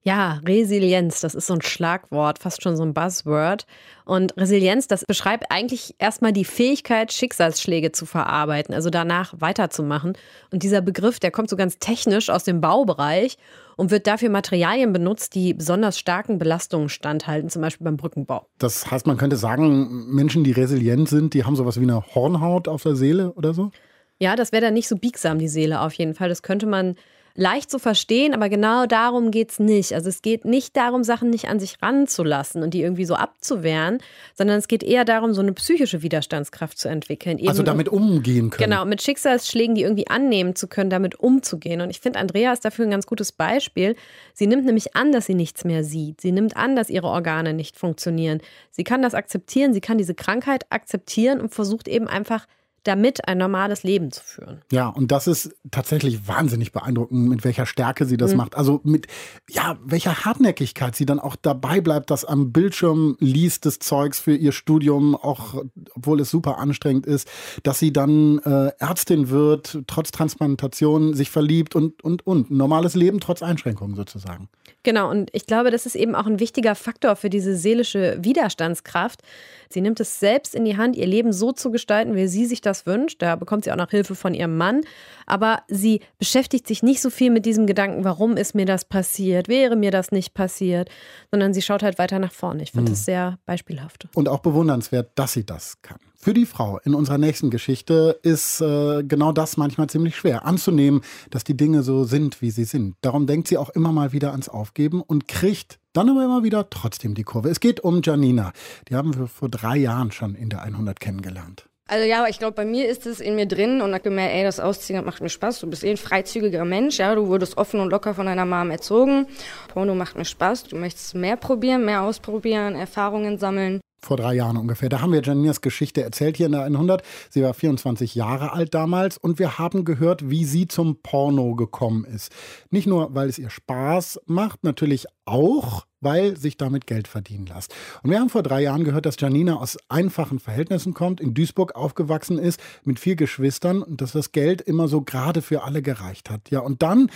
Ja, Resilienz, das ist so ein Schlagwort, fast schon so ein Buzzword. Und Resilienz, das beschreibt eigentlich erstmal die Fähigkeit, Schicksalsschläge zu verarbeiten, also danach weiterzumachen. Und dieser Begriff, der kommt so ganz technisch aus dem Baubereich und wird dafür Materialien benutzt, die besonders starken Belastungen standhalten, zum Beispiel beim Brückenbau. Das heißt, man könnte sagen, Menschen, die resilient sind, die haben sowas wie eine Hornhaut auf der Seele oder so? Ja, das wäre dann nicht so biegsam, die Seele auf jeden Fall. Das könnte man leicht zu verstehen, aber genau darum geht es nicht. Also es geht nicht darum, Sachen nicht an sich ranzulassen und die irgendwie so abzuwehren, sondern es geht eher darum, so eine psychische Widerstandskraft zu entwickeln. Eben also damit umgehen können. Genau, mit Schicksalsschlägen, die irgendwie annehmen zu können, damit umzugehen. Und ich finde, Andrea ist dafür ein ganz gutes Beispiel. Sie nimmt nämlich an, dass sie nichts mehr sieht. Sie nimmt an, dass ihre Organe nicht funktionieren. Sie kann das akzeptieren, sie kann diese Krankheit akzeptieren und versucht eben einfach damit ein normales Leben zu führen. Ja, und das ist tatsächlich wahnsinnig beeindruckend, mit welcher Stärke sie das mhm. macht. Also mit, ja, welcher Hartnäckigkeit sie dann auch dabei bleibt, dass am Bildschirm liest des Zeugs für ihr Studium, auch obwohl es super anstrengend ist, dass sie dann äh, Ärztin wird, trotz Transplantation sich verliebt und, und, und. Ein normales Leben trotz Einschränkungen sozusagen. Genau, und ich glaube, das ist eben auch ein wichtiger Faktor für diese seelische Widerstandskraft. Sie nimmt es selbst in die Hand, ihr Leben so zu gestalten, wie sie sich das wünscht. Da bekommt sie auch noch Hilfe von ihrem Mann. Aber sie beschäftigt sich nicht so viel mit diesem Gedanken, warum ist mir das passiert, wäre mir das nicht passiert, sondern sie schaut halt weiter nach vorne. Ich finde mhm. das sehr beispielhaft. Und auch bewundernswert, dass sie das kann. Für die Frau in unserer nächsten Geschichte ist äh, genau das manchmal ziemlich schwer anzunehmen, dass die Dinge so sind, wie sie sind. Darum denkt sie auch immer mal wieder ans Aufgeben und kriegt dann aber immer wieder trotzdem die Kurve. Es geht um Janina. Die haben wir vor drei Jahren schon in der 100 kennengelernt. Also ja, aber ich glaube, bei mir ist es in mir drin und ich gemerkt, ey, das Ausziehen macht mir Spaß. Du bist eh ein freizügiger Mensch, ja, du wurdest offen und locker von deiner Mom erzogen. Porno macht mir Spaß, du möchtest mehr probieren, mehr ausprobieren, Erfahrungen sammeln vor drei Jahren ungefähr. Da haben wir Janinas Geschichte erzählt hier in der 100. Sie war 24 Jahre alt damals und wir haben gehört, wie sie zum Porno gekommen ist. Nicht nur, weil es ihr Spaß macht, natürlich auch, weil sich damit Geld verdienen lässt. Und wir haben vor drei Jahren gehört, dass Janina aus einfachen Verhältnissen kommt, in Duisburg aufgewachsen ist, mit vier Geschwistern und dass das Geld immer so gerade für alle gereicht hat. Ja, und dann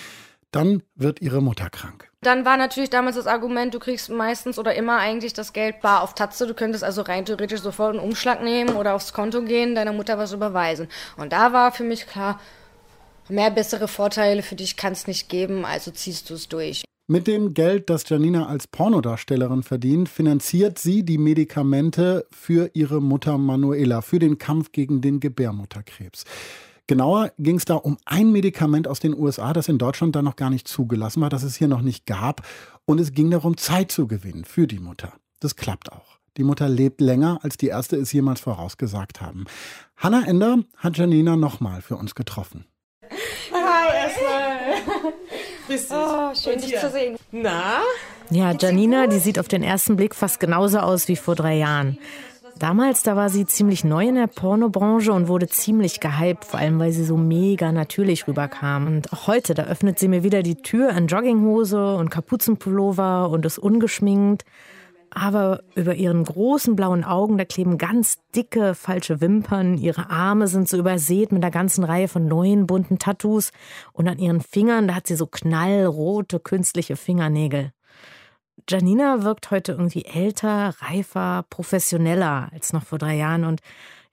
dann wird ihre Mutter krank. Dann war natürlich damals das Argument, du kriegst meistens oder immer eigentlich das Geld bar auf Tatze. Du könntest also rein theoretisch sofort einen Umschlag nehmen oder aufs Konto gehen, deiner Mutter was überweisen. Und da war für mich klar, mehr bessere Vorteile für dich kann es nicht geben, also ziehst du es durch. Mit dem Geld, das Janina als Pornodarstellerin verdient, finanziert sie die Medikamente für ihre Mutter Manuela, für den Kampf gegen den Gebärmutterkrebs. Genauer ging es da um ein Medikament aus den USA, das in Deutschland dann noch gar nicht zugelassen war, das es hier noch nicht gab. Und es ging darum, Zeit zu gewinnen für die Mutter. Das klappt auch. Die Mutter lebt länger, als die Ärzte es jemals vorausgesagt haben. Hanna Ender hat Janina nochmal für uns getroffen. Grüß dich. Oh, schön, dich zu sehen. Na? Ja, Janina, die sieht auf den ersten Blick fast genauso aus wie vor drei Jahren. Damals, da war sie ziemlich neu in der Pornobranche und wurde ziemlich gehypt, vor allem weil sie so mega natürlich rüberkam. Und auch heute, da öffnet sie mir wieder die Tür in Jogginghose und Kapuzenpullover und ist ungeschminkt. Aber über ihren großen blauen Augen, da kleben ganz dicke, falsche Wimpern. Ihre Arme sind so übersät mit einer ganzen Reihe von neuen bunten Tattoos. Und an ihren Fingern, da hat sie so knallrote, künstliche Fingernägel. Janina wirkt heute irgendwie älter, reifer, professioneller als noch vor drei Jahren und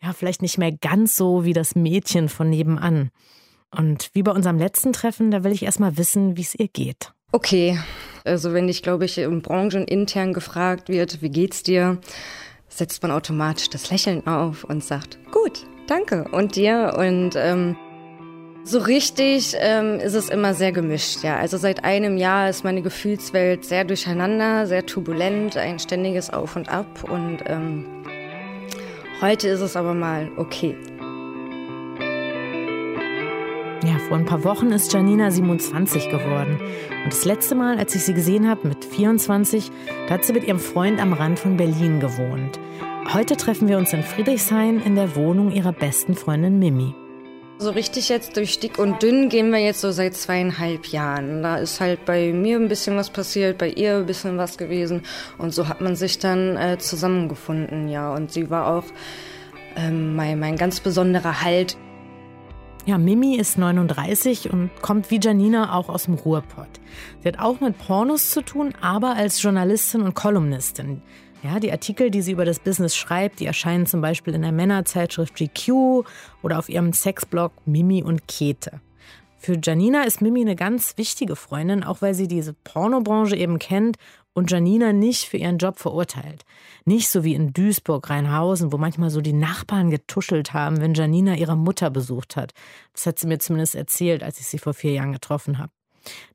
ja, vielleicht nicht mehr ganz so wie das Mädchen von nebenan. Und wie bei unserem letzten Treffen, da will ich erstmal wissen, wie es ihr geht. Okay, also wenn dich, glaube ich, im Branchenintern gefragt wird, wie geht's dir, setzt man automatisch das Lächeln auf und sagt, gut, danke und dir und ähm, so richtig ähm, ist es immer sehr gemischt, ja. Also seit einem Jahr ist meine Gefühlswelt sehr durcheinander, sehr turbulent, ein ständiges Auf und Ab und ähm, heute ist es aber mal okay. Vor ein paar Wochen ist Janina 27 geworden. Und das letzte Mal, als ich sie gesehen habe, mit 24, da hat sie mit ihrem Freund am Rand von Berlin gewohnt. Heute treffen wir uns in Friedrichshain in der Wohnung ihrer besten Freundin Mimi. So richtig jetzt durch dick und dünn gehen wir jetzt so seit zweieinhalb Jahren. Da ist halt bei mir ein bisschen was passiert, bei ihr ein bisschen was gewesen. Und so hat man sich dann äh, zusammengefunden, ja. Und sie war auch ähm, mein, mein ganz besonderer Halt. Ja, Mimi ist 39 und kommt wie Janina auch aus dem Ruhrpott. Sie hat auch mit Pornos zu tun, aber als Journalistin und Kolumnistin. Ja, die Artikel, die sie über das Business schreibt, die erscheinen zum Beispiel in der Männerzeitschrift GQ oder auf ihrem Sexblog Mimi und Kete. Für Janina ist Mimi eine ganz wichtige Freundin, auch weil sie diese Pornobranche eben kennt und Janina nicht für ihren Job verurteilt. Nicht so wie in Duisburg, Rheinhausen, wo manchmal so die Nachbarn getuschelt haben, wenn Janina ihre Mutter besucht hat. Das hat sie mir zumindest erzählt, als ich sie vor vier Jahren getroffen habe.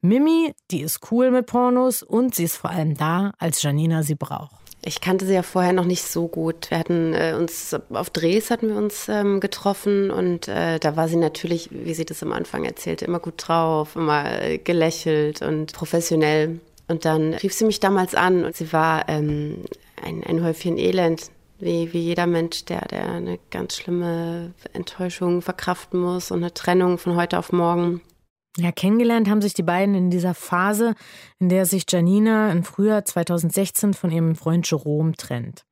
Mimi, die ist cool mit Pornos und sie ist vor allem da, als Janina sie braucht. Ich kannte sie ja vorher noch nicht so gut. Wir hatten äh, uns auf Drehs hatten wir uns ähm, getroffen und äh, da war sie natürlich, wie sie das am Anfang erzählte, immer gut drauf, immer äh, gelächelt und professionell. Und dann rief sie mich damals an und sie war ähm, ein, ein Häufchen Elend, wie, wie jeder Mensch, der, der eine ganz schlimme Enttäuschung verkraften muss und eine Trennung von heute auf morgen. Ja, kennengelernt haben sich die beiden in dieser Phase, in der sich Janina im Frühjahr 2016 von ihrem Freund Jerome trennt.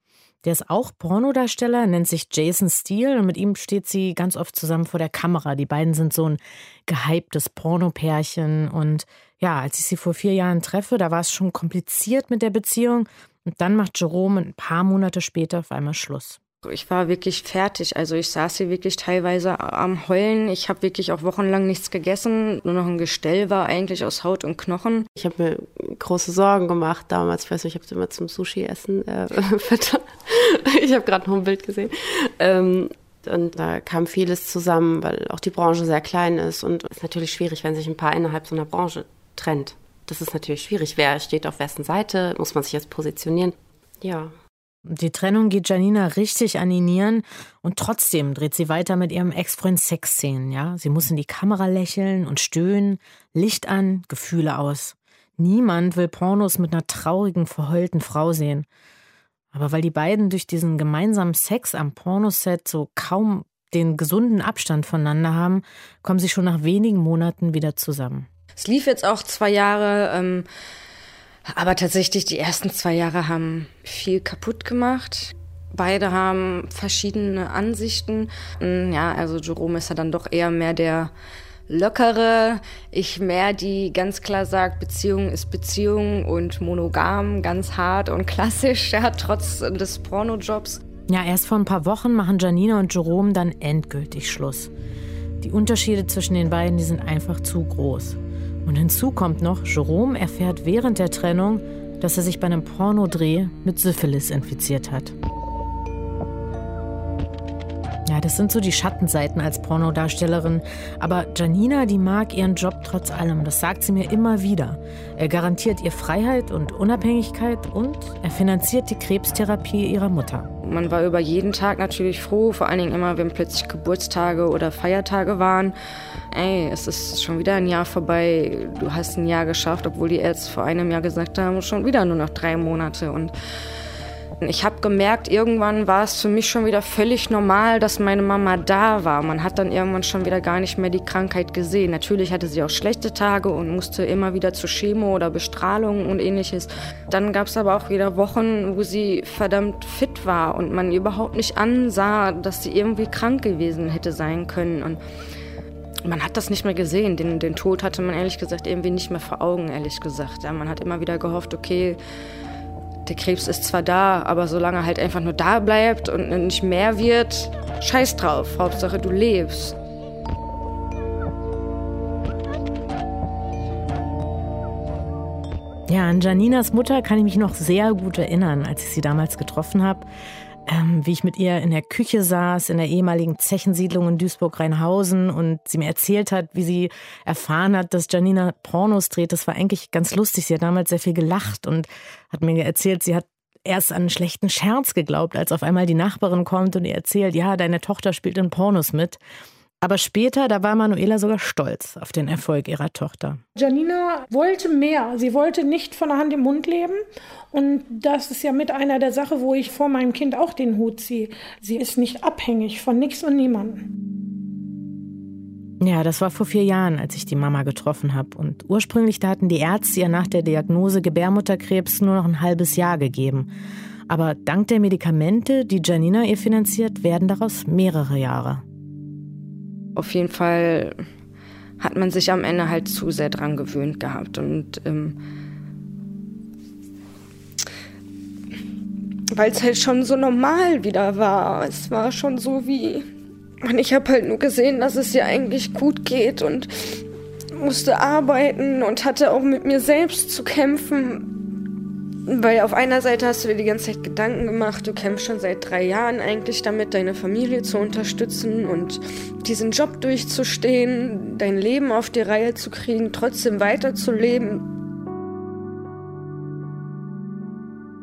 Der ist auch Pornodarsteller, nennt sich Jason Steele und mit ihm steht sie ganz oft zusammen vor der Kamera. Die beiden sind so ein gehyptes Pornopärchen und ja, als ich sie vor vier Jahren treffe, da war es schon kompliziert mit der Beziehung und dann macht Jerome ein paar Monate später auf einmal Schluss. Ich war wirklich fertig. Also ich saß hier wirklich teilweise am Heulen. Ich habe wirklich auch wochenlang nichts gegessen. Nur noch ein Gestell war eigentlich aus Haut und Knochen. Ich habe mir große Sorgen gemacht damals. Ich weiß nicht, ich habe es immer zum Sushi-Essen äh, Ich habe gerade noch ein Bild gesehen. Ähm, und da kam vieles zusammen, weil auch die Branche sehr klein ist. Und es ist natürlich schwierig, wenn sich ein Paar innerhalb so einer Branche trennt. Das ist natürlich schwierig. Wer steht auf wessen Seite? Muss man sich jetzt positionieren? Ja, die Trennung geht Janina richtig an die Nieren und trotzdem dreht sie weiter mit ihrem Ex-Freund Sexszenen, ja. Sie muss in die Kamera lächeln und stöhnen, Licht an, Gefühle aus. Niemand will Pornos mit einer traurigen, verheulten Frau sehen. Aber weil die beiden durch diesen gemeinsamen Sex am Pornoset so kaum den gesunden Abstand voneinander haben, kommen sie schon nach wenigen Monaten wieder zusammen. Es lief jetzt auch zwei Jahre. Ähm aber tatsächlich, die ersten zwei Jahre haben viel kaputt gemacht. Beide haben verschiedene Ansichten. Hm, ja, also Jerome ist ja dann doch eher mehr der lockere, ich mehr die ganz klar sagt, Beziehung ist Beziehung und monogam, ganz hart und klassisch, ja, trotz des Pornojobs. Ja, erst vor ein paar Wochen machen Janina und Jerome dann endgültig Schluss. Die Unterschiede zwischen den beiden, die sind einfach zu groß. Und hinzu kommt noch, Jerome erfährt während der Trennung, dass er sich bei einem Pornodreh mit Syphilis infiziert hat. Ja, das sind so die Schattenseiten als Pornodarstellerin. Aber Janina, die mag ihren Job trotz allem. Das sagt sie mir immer wieder. Er garantiert ihr Freiheit und Unabhängigkeit und er finanziert die Krebstherapie ihrer Mutter. Man war über jeden Tag natürlich froh, vor allen Dingen immer, wenn plötzlich Geburtstage oder Feiertage waren. Ey, es ist schon wieder ein Jahr vorbei. Du hast ein Jahr geschafft, obwohl die Ärzte vor einem Jahr gesagt haben, schon wieder nur noch drei Monate. Und ich habe gemerkt, irgendwann war es für mich schon wieder völlig normal, dass meine Mama da war. Man hat dann irgendwann schon wieder gar nicht mehr die Krankheit gesehen. Natürlich hatte sie auch schlechte Tage und musste immer wieder zur Chemo oder Bestrahlung und ähnliches. Dann gab es aber auch wieder Wochen, wo sie verdammt fit war und man überhaupt nicht ansah, dass sie irgendwie krank gewesen hätte sein können. Und man hat das nicht mehr gesehen. Den, den Tod hatte man ehrlich gesagt irgendwie nicht mehr vor Augen, ehrlich gesagt. Ja, man hat immer wieder gehofft, okay, der Krebs ist zwar da, aber solange er halt einfach nur da bleibt und nicht mehr wird, scheiß drauf. Hauptsache du lebst. Ja, an Janinas Mutter kann ich mich noch sehr gut erinnern, als ich sie damals getroffen habe ähm, wie ich mit ihr in der Küche saß, in der ehemaligen Zechensiedlung in Duisburg-Rheinhausen und sie mir erzählt hat, wie sie erfahren hat, dass Janina Pornos dreht. Das war eigentlich ganz lustig. Sie hat damals sehr viel gelacht und hat mir erzählt, sie hat erst an einen schlechten Scherz geglaubt, als auf einmal die Nachbarin kommt und ihr erzählt, ja, deine Tochter spielt in Pornos mit. Aber später, da war Manuela sogar stolz auf den Erfolg ihrer Tochter. Janina wollte mehr. Sie wollte nicht von der Hand im Mund leben. Und das ist ja mit einer der Sachen, wo ich vor meinem Kind auch den Hut ziehe. Sie ist nicht abhängig von nichts und niemandem. Ja, das war vor vier Jahren, als ich die Mama getroffen habe. Und ursprünglich hatten die Ärzte ihr nach der Diagnose Gebärmutterkrebs nur noch ein halbes Jahr gegeben. Aber dank der Medikamente, die Janina ihr finanziert, werden daraus mehrere Jahre. Auf jeden Fall hat man sich am Ende halt zu sehr dran gewöhnt gehabt und ähm, weil es halt schon so normal wieder war. Es war schon so wie und ich habe halt nur gesehen, dass es ihr eigentlich gut geht und musste arbeiten und hatte auch mit mir selbst zu kämpfen, weil auf einer Seite hast du dir die ganze Zeit Gedanken gemacht, du kämpfst schon seit drei Jahren eigentlich damit, deine Familie zu unterstützen und diesen Job durchzustehen, dein Leben auf die Reihe zu kriegen, trotzdem weiterzuleben.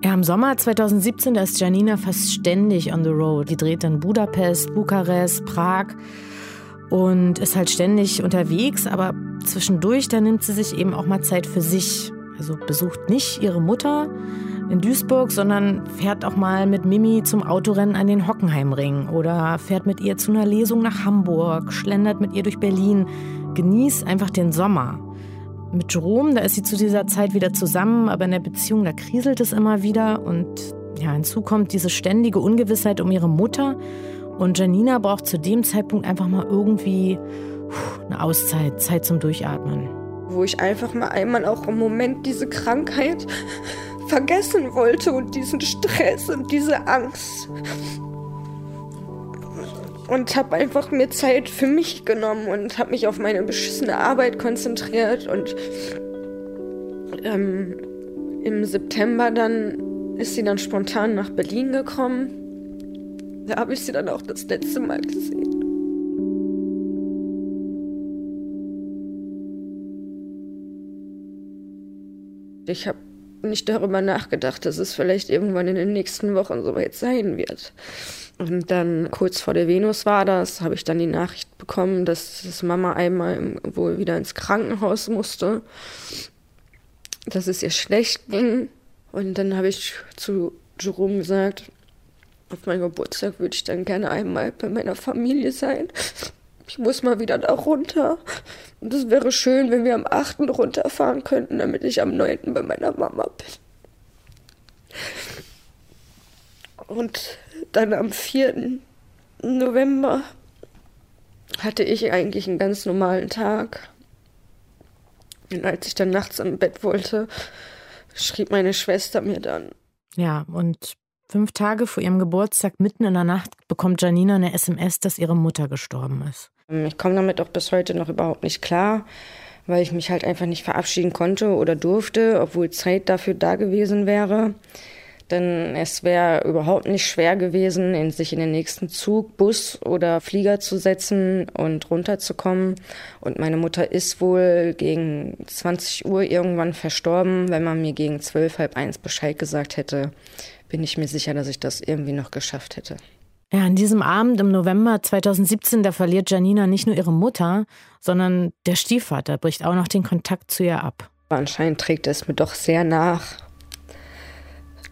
Ja, im Sommer 2017, da ist Janina fast ständig on the road. Die dreht in Budapest, Bukarest, Prag und ist halt ständig unterwegs, aber zwischendurch, da nimmt sie sich eben auch mal Zeit für sich also besucht nicht ihre Mutter in Duisburg, sondern fährt auch mal mit Mimi zum Autorennen an den Hockenheimring oder fährt mit ihr zu einer Lesung nach Hamburg, schlendert mit ihr durch Berlin, genießt einfach den Sommer. Mit Jerome, da ist sie zu dieser Zeit wieder zusammen, aber in der Beziehung, da kriselt es immer wieder und ja, hinzu kommt diese ständige Ungewissheit um ihre Mutter und Janina braucht zu dem Zeitpunkt einfach mal irgendwie eine Auszeit, Zeit zum Durchatmen wo ich einfach mal einmal auch im Moment diese Krankheit vergessen wollte und diesen Stress und diese Angst. Und habe einfach mir Zeit für mich genommen und habe mich auf meine beschissene Arbeit konzentriert. Und ähm, im September dann ist sie dann spontan nach Berlin gekommen. Da habe ich sie dann auch das letzte Mal gesehen. Ich habe nicht darüber nachgedacht, dass es vielleicht irgendwann in den nächsten Wochen soweit sein wird. Und dann kurz vor der Venus war das, habe ich dann die Nachricht bekommen, dass, dass Mama einmal wohl wieder ins Krankenhaus musste, dass es ihr schlecht ging. Und dann habe ich zu Jerome gesagt, auf meinem Geburtstag würde ich dann gerne einmal bei meiner Familie sein. Ich muss mal wieder da runter. Und es wäre schön, wenn wir am 8. runterfahren könnten, damit ich am 9. bei meiner Mama bin. Und dann am 4. November hatte ich eigentlich einen ganz normalen Tag. Und als ich dann nachts im Bett wollte, schrieb meine Schwester mir dann. Ja, und fünf Tage vor ihrem Geburtstag, mitten in der Nacht, bekommt Janina eine SMS, dass ihre Mutter gestorben ist. Ich komme damit auch bis heute noch überhaupt nicht klar, weil ich mich halt einfach nicht verabschieden konnte oder durfte, obwohl Zeit dafür da gewesen wäre. Denn es wäre überhaupt nicht schwer gewesen, in sich in den nächsten Zug, Bus oder Flieger zu setzen und runterzukommen. Und meine Mutter ist wohl gegen 20 Uhr irgendwann verstorben. Wenn man mir gegen zwölf, halb eins Bescheid gesagt hätte, bin ich mir sicher, dass ich das irgendwie noch geschafft hätte. Ja, an diesem Abend im November 2017, da verliert Janina nicht nur ihre Mutter, sondern der Stiefvater bricht auch noch den Kontakt zu ihr ab. Anscheinend trägt es mir doch sehr nach,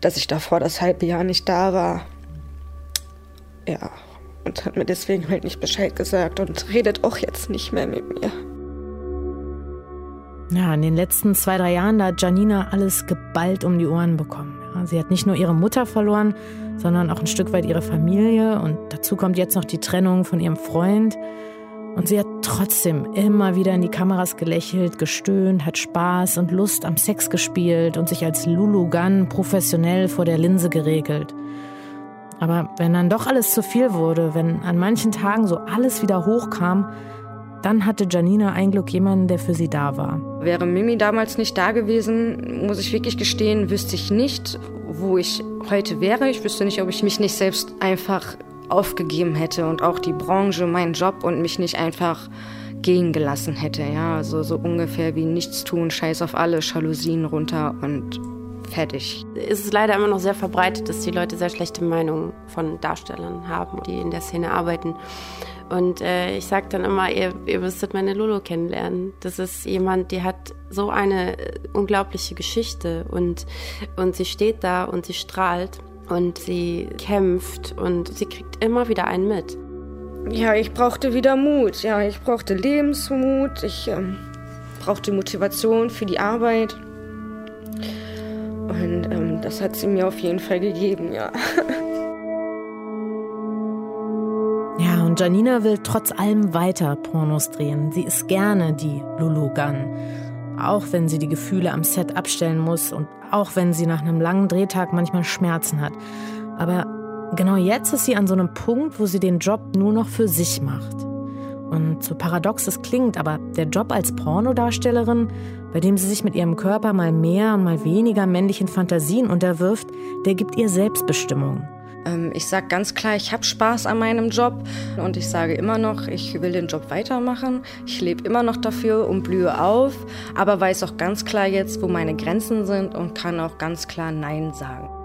dass ich davor das halbe Jahr nicht da war. Ja, und hat mir deswegen halt nicht Bescheid gesagt und redet auch jetzt nicht mehr mit mir. Ja, in den letzten zwei, drei Jahren, da hat Janina alles geballt um die Ohren bekommen. Sie hat nicht nur ihre Mutter verloren, sondern auch ein Stück weit ihre Familie und dazu kommt jetzt noch die Trennung von ihrem Freund. Und sie hat trotzdem immer wieder in die Kameras gelächelt, gestöhnt, hat Spaß und Lust am Sex gespielt und sich als Lulu Gunn professionell vor der Linse geregelt. Aber wenn dann doch alles zu viel wurde, wenn an manchen Tagen so alles wieder hochkam, dann hatte Janina ein Glück jemanden, der für sie da war. Wäre Mimi damals nicht da gewesen, muss ich wirklich gestehen, wüsste ich nicht, wo ich heute wäre. Ich wüsste nicht, ob ich mich nicht selbst einfach aufgegeben hätte und auch die Branche, meinen Job und mich nicht einfach gehen gelassen hätte. Ja, also so ungefähr wie nichts tun, scheiß auf alle, Jalousien runter und fertig. Es ist leider immer noch sehr verbreitet, dass die Leute sehr schlechte Meinungen von Darstellern haben, die in der Szene arbeiten. Und äh, ich sage dann immer, ihr, ihr müsstet meine Lolo kennenlernen. Das ist jemand, die hat so eine äh, unglaubliche Geschichte und, und sie steht da und sie strahlt und sie kämpft und sie kriegt immer wieder einen mit. Ja, ich brauchte wieder Mut. Ja, ich brauchte Lebensmut. Ich ähm, brauchte Motivation für die Arbeit. Und ähm, das hat sie mir auf jeden Fall gegeben, ja. und Janina will trotz allem weiter Pornos drehen. Sie ist gerne die Lulu Gunn. Auch wenn sie die Gefühle am Set abstellen muss und auch wenn sie nach einem langen Drehtag manchmal Schmerzen hat. Aber genau jetzt ist sie an so einem Punkt, wo sie den Job nur noch für sich macht. Und so paradox es klingt, aber der Job als Pornodarstellerin, bei dem sie sich mit ihrem Körper mal mehr und mal weniger männlichen Fantasien unterwirft, der gibt ihr Selbstbestimmung. Ähm, ich sage ganz klar, ich habe Spaß an meinem Job und ich sage immer noch, ich will den Job weitermachen. Ich lebe immer noch dafür und blühe auf, aber weiß auch ganz klar jetzt, wo meine Grenzen sind und kann auch ganz klar Nein sagen.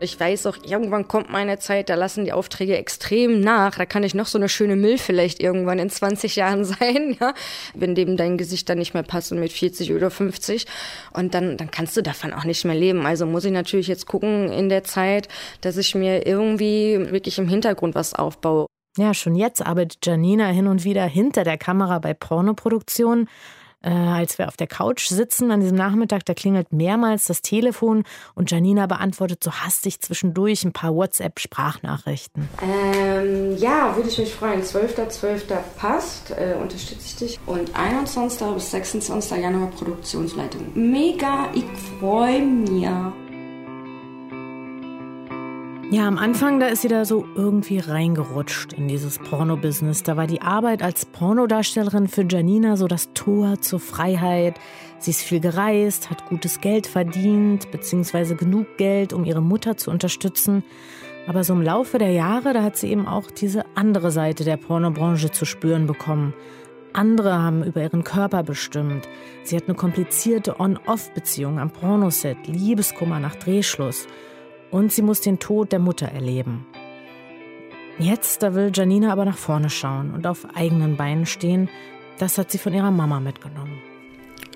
Ich weiß auch, irgendwann kommt meine Zeit, da lassen die Aufträge extrem nach. Da kann ich noch so eine schöne Müll vielleicht irgendwann in 20 Jahren sein, ja. Wenn dem dein Gesicht dann nicht mehr passt und mit 40 oder 50. Und dann, dann kannst du davon auch nicht mehr leben. Also muss ich natürlich jetzt gucken in der Zeit, dass ich mir irgendwie wirklich im Hintergrund was aufbaue. Ja, schon jetzt arbeitet Janina hin und wieder hinter der Kamera bei Pornoproduktionen äh, als wir auf der Couch sitzen an diesem Nachmittag, da klingelt mehrmals das Telefon und Janina beantwortet so hastig zwischendurch ein paar WhatsApp-Sprachnachrichten. Ähm, ja, würde ich mich freuen. 12.12. 12. passt, äh, unterstütze ich dich. Und 21. bis 26. Januar Produktionsleitung. Mega, ich freue mich. Ja, am Anfang, da ist sie da so irgendwie reingerutscht in dieses Porno-Business. Da war die Arbeit als Pornodarstellerin für Janina so das Tor zur Freiheit. Sie ist viel gereist, hat gutes Geld verdient, beziehungsweise genug Geld, um ihre Mutter zu unterstützen. Aber so im Laufe der Jahre, da hat sie eben auch diese andere Seite der Pornobranche zu spüren bekommen. Andere haben über ihren Körper bestimmt. Sie hat eine komplizierte On-Off-Beziehung am Pornoset, Liebeskummer nach Drehschluss und sie muss den Tod der Mutter erleben. Jetzt, da will Janina aber nach vorne schauen und auf eigenen Beinen stehen. Das hat sie von ihrer Mama mitgenommen.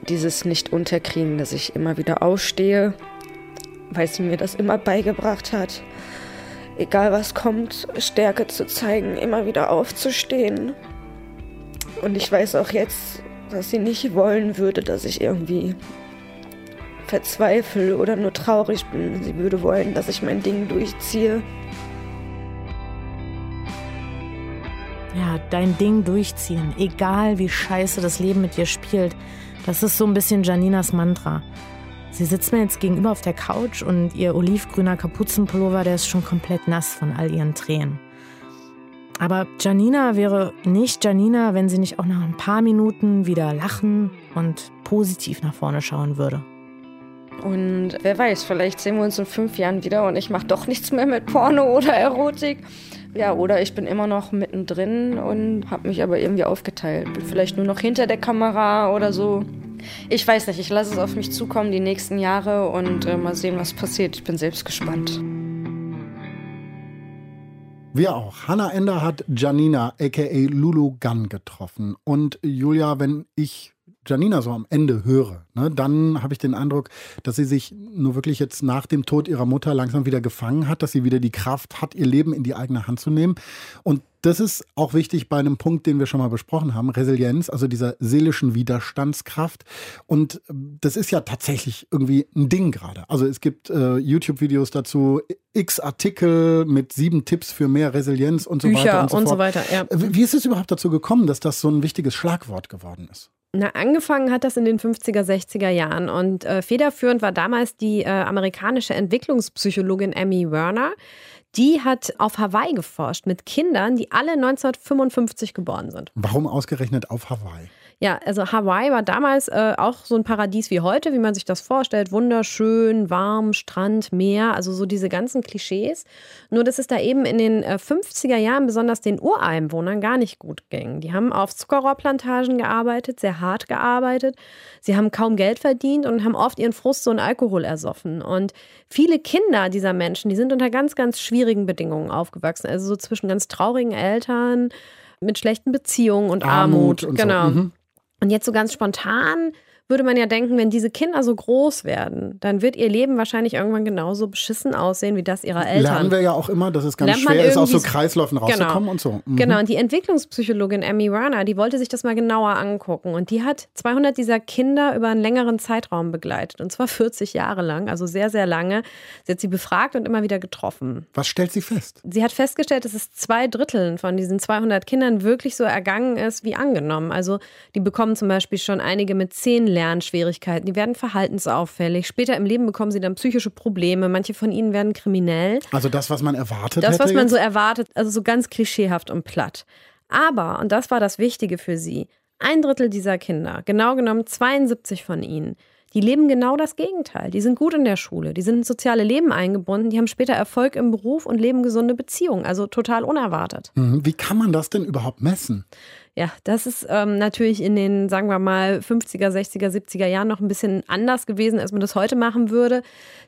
Dieses Nicht-Unterkriegen, dass ich immer wieder aufstehe, weil sie mir das immer beigebracht hat. Egal was kommt, Stärke zu zeigen, immer wieder aufzustehen. Und ich weiß auch jetzt, dass sie nicht wollen würde, dass ich irgendwie verzweifle oder nur traurig bin. Sie würde wollen, dass ich mein Ding durchziehe. Ja, dein Ding durchziehen, egal wie scheiße das Leben mit dir spielt. Das ist so ein bisschen Janinas Mantra. Sie sitzt mir jetzt gegenüber auf der Couch und ihr olivgrüner Kapuzenpullover, der ist schon komplett nass von all ihren Tränen. Aber Janina wäre nicht Janina, wenn sie nicht auch nach ein paar Minuten wieder lachen und positiv nach vorne schauen würde. Und wer weiß, vielleicht sehen wir uns in fünf Jahren wieder und ich mache doch nichts mehr mit Porno oder Erotik. Ja, oder ich bin immer noch mittendrin und habe mich aber irgendwie aufgeteilt. Bin vielleicht nur noch hinter der Kamera oder so. Ich weiß nicht, ich lasse es auf mich zukommen die nächsten Jahre und äh, mal sehen, was passiert. Ich bin selbst gespannt. Wir auch. Hannah Ender hat Janina, aka Lulu Gunn, getroffen. Und Julia, wenn ich Janina so am Ende höre, ne, dann habe ich den Eindruck, dass sie sich nur wirklich jetzt nach dem Tod ihrer Mutter langsam wieder gefangen hat, dass sie wieder die Kraft hat, ihr Leben in die eigene Hand zu nehmen. Und das ist auch wichtig bei einem Punkt, den wir schon mal besprochen haben, Resilienz, also dieser seelischen Widerstandskraft. Und das ist ja tatsächlich irgendwie ein Ding gerade. Also es gibt äh, YouTube-Videos dazu, x Artikel mit sieben Tipps für mehr Resilienz und so Bücher weiter und so und so weiter, ja. Wie ist es überhaupt dazu gekommen, dass das so ein wichtiges Schlagwort geworden ist? Na, angefangen hat das in den 50er, 60er Jahren und äh, federführend war damals die äh, amerikanische Entwicklungspsychologin Amy Werner. Die hat auf Hawaii geforscht mit Kindern, die alle 1955 geboren sind. Warum ausgerechnet auf Hawaii? Ja, also Hawaii war damals äh, auch so ein Paradies wie heute, wie man sich das vorstellt. Wunderschön, warm, Strand, Meer, also so diese ganzen Klischees. Nur, dass es da eben in den äh, 50er Jahren besonders den Ureinwohnern gar nicht gut ging. Die haben auf Zuckerrohrplantagen gearbeitet, sehr hart gearbeitet. Sie haben kaum Geld verdient und haben oft ihren Frust so in Alkohol ersoffen. Und viele Kinder dieser Menschen, die sind unter ganz, ganz schwierigen Bedingungen aufgewachsen. Also so zwischen ganz traurigen Eltern, mit schlechten Beziehungen und Armut Armut. und so. genau. Mhm. Und jetzt so ganz spontan würde man ja denken, wenn diese Kinder so groß werden, dann wird ihr Leben wahrscheinlich irgendwann genauso beschissen aussehen wie das ihrer Eltern. Lernen wir ja auch immer, dass es ganz schwer ist, aus so Kreisläufen rauszukommen Genau. und so. Mhm. Genau, und die Entwicklungspsychologin Amy Werner, die wollte sich das mal genauer angucken. Und die hat 200 dieser Kinder über einen längeren Zeitraum begleitet. Und zwar 40 Jahre lang, also sehr, sehr lange. Sie hat sie befragt und immer wieder getroffen. Was stellt sie fest? Sie hat festgestellt, dass es zwei Dritteln von diesen 200 Kindern wirklich so ergangen ist wie angenommen. Also die bekommen zum Beispiel schon einige mit zehn Lernschwierigkeiten, die werden verhaltensauffällig. Später im Leben bekommen sie dann psychische Probleme. Manche von ihnen werden kriminell. Also das, was man erwartet Das, was man jetzt? so erwartet, also so ganz klischeehaft und platt. Aber, und das war das Wichtige für sie, ein Drittel dieser Kinder, genau genommen 72 von ihnen, die leben genau das Gegenteil. Die sind gut in der Schule, die sind ins soziale Leben eingebunden, die haben später Erfolg im Beruf und leben gesunde Beziehungen, also total unerwartet. Mhm. Wie kann man das denn überhaupt messen? Ja, das ist ähm, natürlich in den, sagen wir mal, 50er, 60er, 70er Jahren noch ein bisschen anders gewesen, als man das heute machen würde.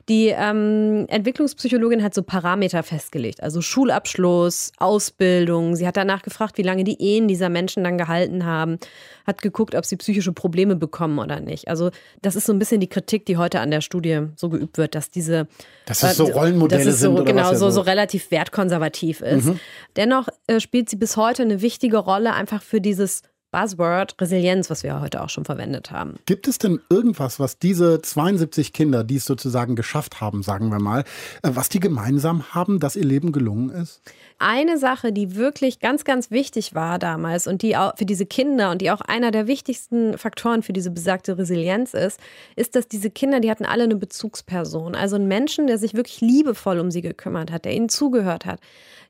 Die ähm, Entwicklungspsychologin hat so Parameter festgelegt, also Schulabschluss, Ausbildung. Sie hat danach gefragt, wie lange die Ehen dieser Menschen dann gehalten haben, hat geguckt, ob sie psychische Probleme bekommen oder nicht. Also das ist so ein bisschen die Kritik, die heute an der Studie so geübt wird, dass diese Dass das so Rollenmodelle dass es so, sind oder genau, was so, so- so relativ wertkonservativ ist. Mhm. Dennoch äh, spielt sie bis heute eine wichtige Rolle einfach für dieses Buzzword Resilienz, was wir heute auch schon verwendet haben. Gibt es denn irgendwas, was diese 72 Kinder, die es sozusagen geschafft haben, sagen wir mal, äh, was die gemeinsam haben, dass ihr Leben gelungen ist? Eine Sache, die wirklich ganz, ganz wichtig war damals und die auch für diese Kinder und die auch einer der wichtigsten Faktoren für diese besagte Resilienz ist, ist, dass diese Kinder, die hatten alle eine Bezugsperson. Also einen Menschen, der sich wirklich liebevoll um sie gekümmert hat, der ihnen zugehört hat.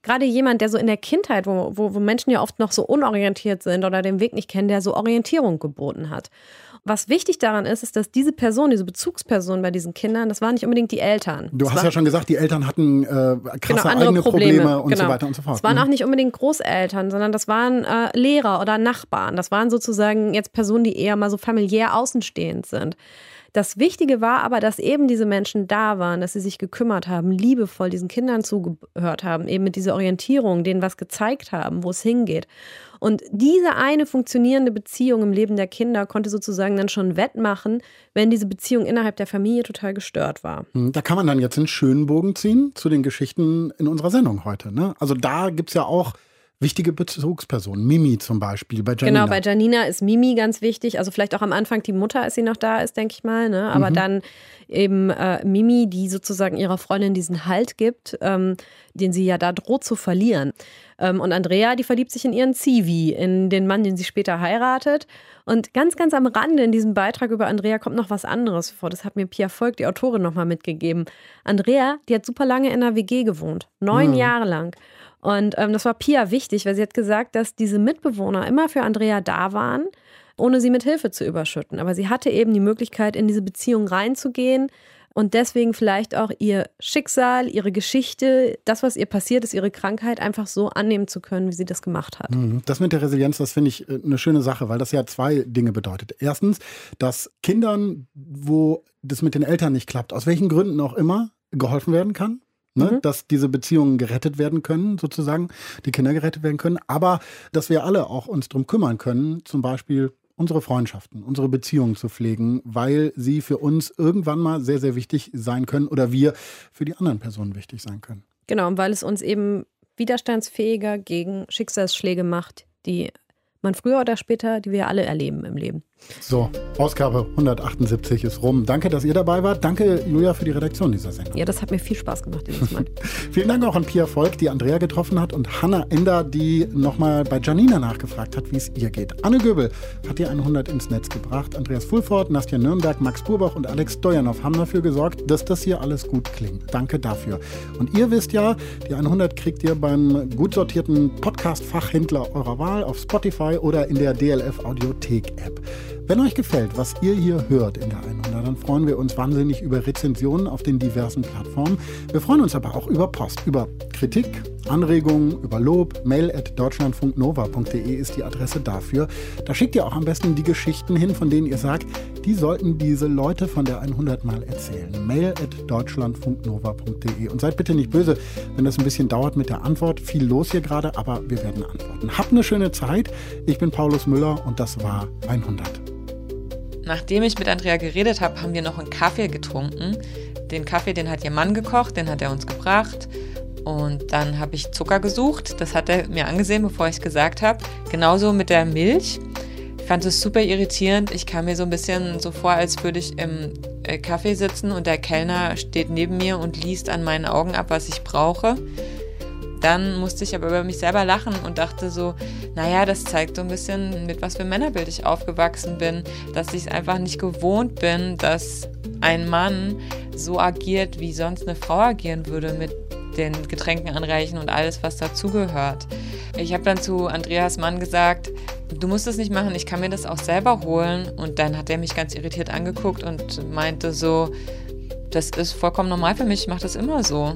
Gerade jemand, der so in der Kindheit, wo, wo, wo Menschen ja oft noch so unorientiert sind oder den Weg nicht kennen, der so Orientierung geboten hat. Was wichtig daran ist, ist, dass diese Person, diese Bezugsperson bei diesen Kindern, das waren nicht unbedingt die Eltern. Du Das hast ja schon gesagt, die Eltern hatten äh, krasse genau, eigene Probleme, Probleme, und so genau. weiter und so fort. Es waren Mhm. auch nicht unbedingt Großeltern, sondern das waren äh, Lehrer oder Nachbarn. Das waren sozusagen jetzt Personen, die eher mal so familiär außenstehend sind. Das Wichtige war aber, dass eben diese Menschen da waren, dass sie sich gekümmert haben, liebevoll diesen Kindern zugehört haben, eben mit dieser Orientierung, denen was gezeigt haben, wo es hingeht. Und diese eine funktionierende Beziehung im Leben der Kinder konnte sozusagen dann schon wettmachen, wenn diese Beziehung innerhalb der Familie total gestört war. Hm, Da kann man dann jetzt einen schönen Bogen ziehen zu den Geschichten in unserer Sendung heute. Ne? Also da gibt es ja auch wichtige Bezugspersonen. Mimi zum Beispiel bei Janina. Genau, bei Janina ist Mimi ganz wichtig. Also vielleicht auch am Anfang die Mutter, als sie noch da ist, denke ich mal. Ne? Aber Mhm. dann eben äh, Mimi, die sozusagen ihrer Freundin diesen Halt gibt, ähm, den sie ja da droht zu verlieren. Ähm, und Andrea, die verliebt sich in ihren Zivi, in den Mann, den sie später heiratet. Und ganz, ganz am Rande in diesem Beitrag über Andrea kommt noch was anderes vor. Das hat mir Pia Volk, die Autorin, nochmal mitgegeben. Andrea, die hat super lange in einer WG gewohnt. Neun Hm. Jahre lang. Und ähm, das war Pia wichtig, weil sie hat gesagt, dass diese Mitbewohner immer für Andrea da waren. ohne sie mit Hilfe zu überschütten. Aber sie hatte eben die Möglichkeit, in diese Beziehung reinzugehen und deswegen vielleicht auch ihr Schicksal, ihre Geschichte, das, was ihr passiert ist, ihre Krankheit einfach so annehmen zu können, wie sie das gemacht hat. Mhm. Das mit der Resilienz, das finde ich äh, eine schöne Sache, weil das ja zwei Dinge bedeutet. Erstens, dass Kindern, wo das mit den Eltern nicht klappt, aus welchen Gründen auch immer, geholfen werden kann. Ne, mhm. dass diese Beziehungen gerettet werden können, sozusagen, die Kinder gerettet werden können, aber dass wir alle auch uns darum kümmern können, zum Beispiel unsere Freundschaften, unsere Beziehungen zu pflegen, weil sie für uns irgendwann mal sehr, sehr wichtig sein können oder wir für die anderen Personen wichtig sein können. Genau, und weil es uns eben widerstandsfähiger gegen Schicksalsschläge macht, die man früher oder später, die wir alle erleben im Leben. So, Ausgabe 178 ist rum. Danke, dass ihr dabei wart. Danke, Julia, für die Redaktion dieser Sendung. Ja, das hat mir viel Spaß gemacht dieses Mal. Vielen Dank auch an Pia Volk, die Andrea getroffen hat und Hanna Ender, die nochmal bei Janina nachgefragt hat, wie es ihr geht. Anne Göbel hat die 100 ins Netz gebracht. Andreas Fulford, Nastja Nürnberg, Max Burbach und Alex Stojanov haben dafür gesorgt, dass das hier alles gut klingt. Danke dafür. Und ihr wisst ja, die 100 kriegt ihr beim gut sortierten Podcast-Fachhändler eurer Wahl auf Spotify oder in der DLF Audiothek App. Wenn euch gefällt, was ihr hier hört in der 100, dann freuen wir uns wahnsinnig über Rezensionen auf den diversen Plattformen. Wir freuen uns aber auch über Post, über Kritik, Anregungen, über Lob. Mail at deutschlandfunknova.de ist die Adresse dafür. Da schickt ihr auch am besten die Geschichten hin, von denen ihr sagt, die sollten diese Leute von der 100 mal erzählen. Mail at deutschlandfunknova.de. Und seid bitte nicht böse, wenn das ein bisschen dauert mit der Antwort. Viel los hier gerade, aber wir werden antworten. Habt eine schöne Zeit. Ich bin Paulus Müller und das war 100. Nachdem ich mit Andrea geredet habe, haben wir noch einen Kaffee getrunken. Den Kaffee, den hat ihr Mann gekocht, den hat er uns gebracht. Und dann habe ich Zucker gesucht. Das hat er mir angesehen, bevor ich es gesagt habe. Genauso mit der Milch. Ich fand es super irritierend. Ich kam mir so ein bisschen so vor, als würde ich im äh, Kaffee sitzen und der Kellner steht neben mir und liest an meinen Augen ab, was ich brauche. Dann musste ich aber über mich selber lachen und dachte so, naja, das zeigt so ein bisschen, mit was für Männerbild ich aufgewachsen bin, dass ich es einfach nicht gewohnt bin, dass ein Mann so agiert, wie sonst eine Frau agieren würde mit den Getränken anreichen und alles, was dazugehört. Ich habe dann zu Andreas Mann gesagt, du musst es nicht machen, ich kann mir das auch selber holen. Und dann hat er mich ganz irritiert angeguckt und meinte so, das ist vollkommen normal für mich, ich mache das immer so.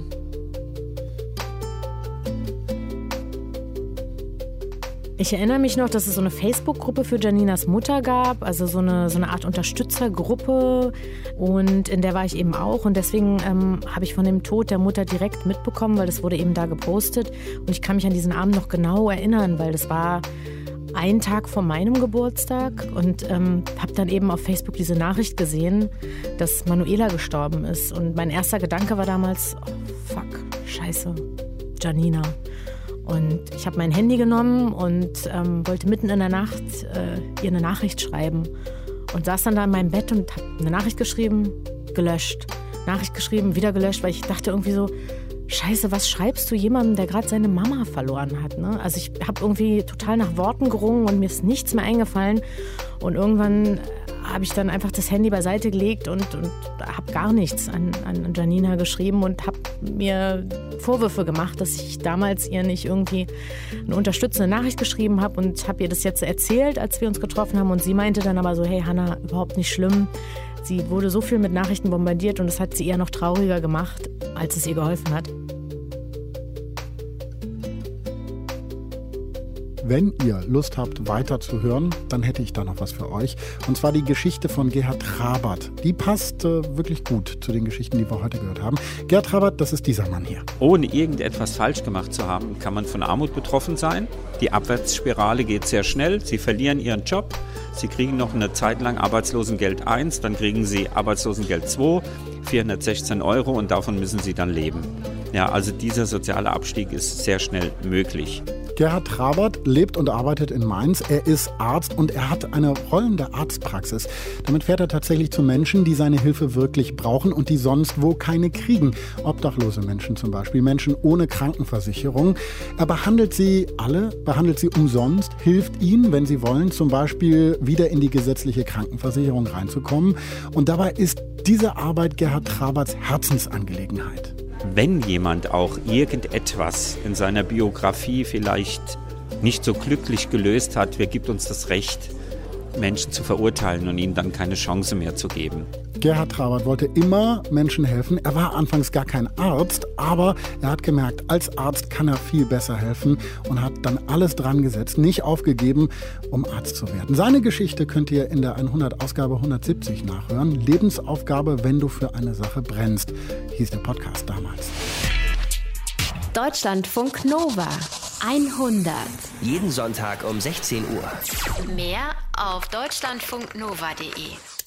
Ich erinnere mich noch, dass es so eine Facebook-Gruppe für Janinas Mutter gab, also so eine, so eine Art Unterstützergruppe. Und in der war ich eben auch. Und deswegen ähm, habe ich von dem Tod der Mutter direkt mitbekommen, weil das wurde eben da gepostet. Und ich kann mich an diesen Abend noch genau erinnern, weil das war ein Tag vor meinem Geburtstag und ähm, habe dann eben auf Facebook diese Nachricht gesehen, dass Manuela gestorben ist. Und mein erster Gedanke war damals, oh, fuck, scheiße, Janina. Und ich habe mein Handy genommen und ähm, wollte mitten in der Nacht äh, ihr eine Nachricht schreiben. Und saß dann da in meinem Bett und habe eine Nachricht geschrieben, gelöscht. Nachricht geschrieben, wieder gelöscht, weil ich dachte irgendwie so, Scheiße, was schreibst du jemandem, der gerade seine Mama verloren hat? Ne? Also ich habe irgendwie total nach Worten gerungen und mir ist nichts mehr eingefallen. Und irgendwann habe ich dann einfach das Handy beiseite gelegt und, und habe gar nichts an, an Janina geschrieben und habe mir Vorwürfe gemacht, dass ich damals ihr nicht irgendwie eine unterstützende Nachricht geschrieben habe und habe ihr das jetzt erzählt, als wir uns getroffen haben. Und sie meinte dann aber so, hey Hanna, überhaupt nicht schlimm. Sie wurde so viel mit Nachrichten bombardiert und das hat sie eher noch trauriger gemacht, als es ihr geholfen hat. Wenn ihr Lust habt, weiter zu hören, dann hätte ich da noch was für euch. Und zwar die Geschichte von Gerhard Trabert. Die passt äh, wirklich gut zu den Geschichten, die wir heute gehört haben. Gerhard Trabert, das ist dieser Mann hier. Ohne irgendetwas falsch gemacht zu haben, kann man von Armut betroffen sein. Die Abwärtsspirale geht sehr schnell. Sie verlieren ihren Job. Sie kriegen noch eine Zeit lang Arbeitslosengeld 1, dann kriegen sie Arbeitslosengeld 2, 416 Euro und davon müssen sie dann leben. Ja, also dieser soziale Abstieg ist sehr schnell möglich. Gerhard Trabert lebt und arbeitet in Mainz. Er ist Arzt und er hat eine rollende Arztpraxis. Damit fährt er tatsächlich zu Menschen, die seine Hilfe wirklich brauchen und die sonst wo keine kriegen. Obdachlose Menschen zum Beispiel, Menschen ohne Krankenversicherung. Er behandelt sie alle, behandelt sie umsonst, hilft ihnen, wenn sie wollen, zum Beispiel wieder in die gesetzliche Krankenversicherung reinzukommen. Und dabei ist diese Arbeit Gerhard Traberts Herzensangelegenheit wenn jemand auch irgendetwas in seiner Biografie vielleicht nicht so glücklich gelöst hat, wer gibt uns das Recht, Menschen zu verurteilen und ihnen dann keine Chance mehr zu geben. Gerhard Trabert wollte immer Menschen helfen. Er war anfangs gar kein Arzt, aber er hat gemerkt, als Arzt kann er viel besser helfen und hat dann alles dran gesetzt, nicht aufgegeben, um Arzt zu werden. Seine Geschichte könnt ihr in der 100 Ausgabe 170 nachhören. Lebensaufgabe, wenn du für eine Sache brennst, hieß der Podcast damals. Deutschlandfunk Nova 100. Jeden Sonntag um 16 Uhr. Mehr auf deutschlandfunknova.de.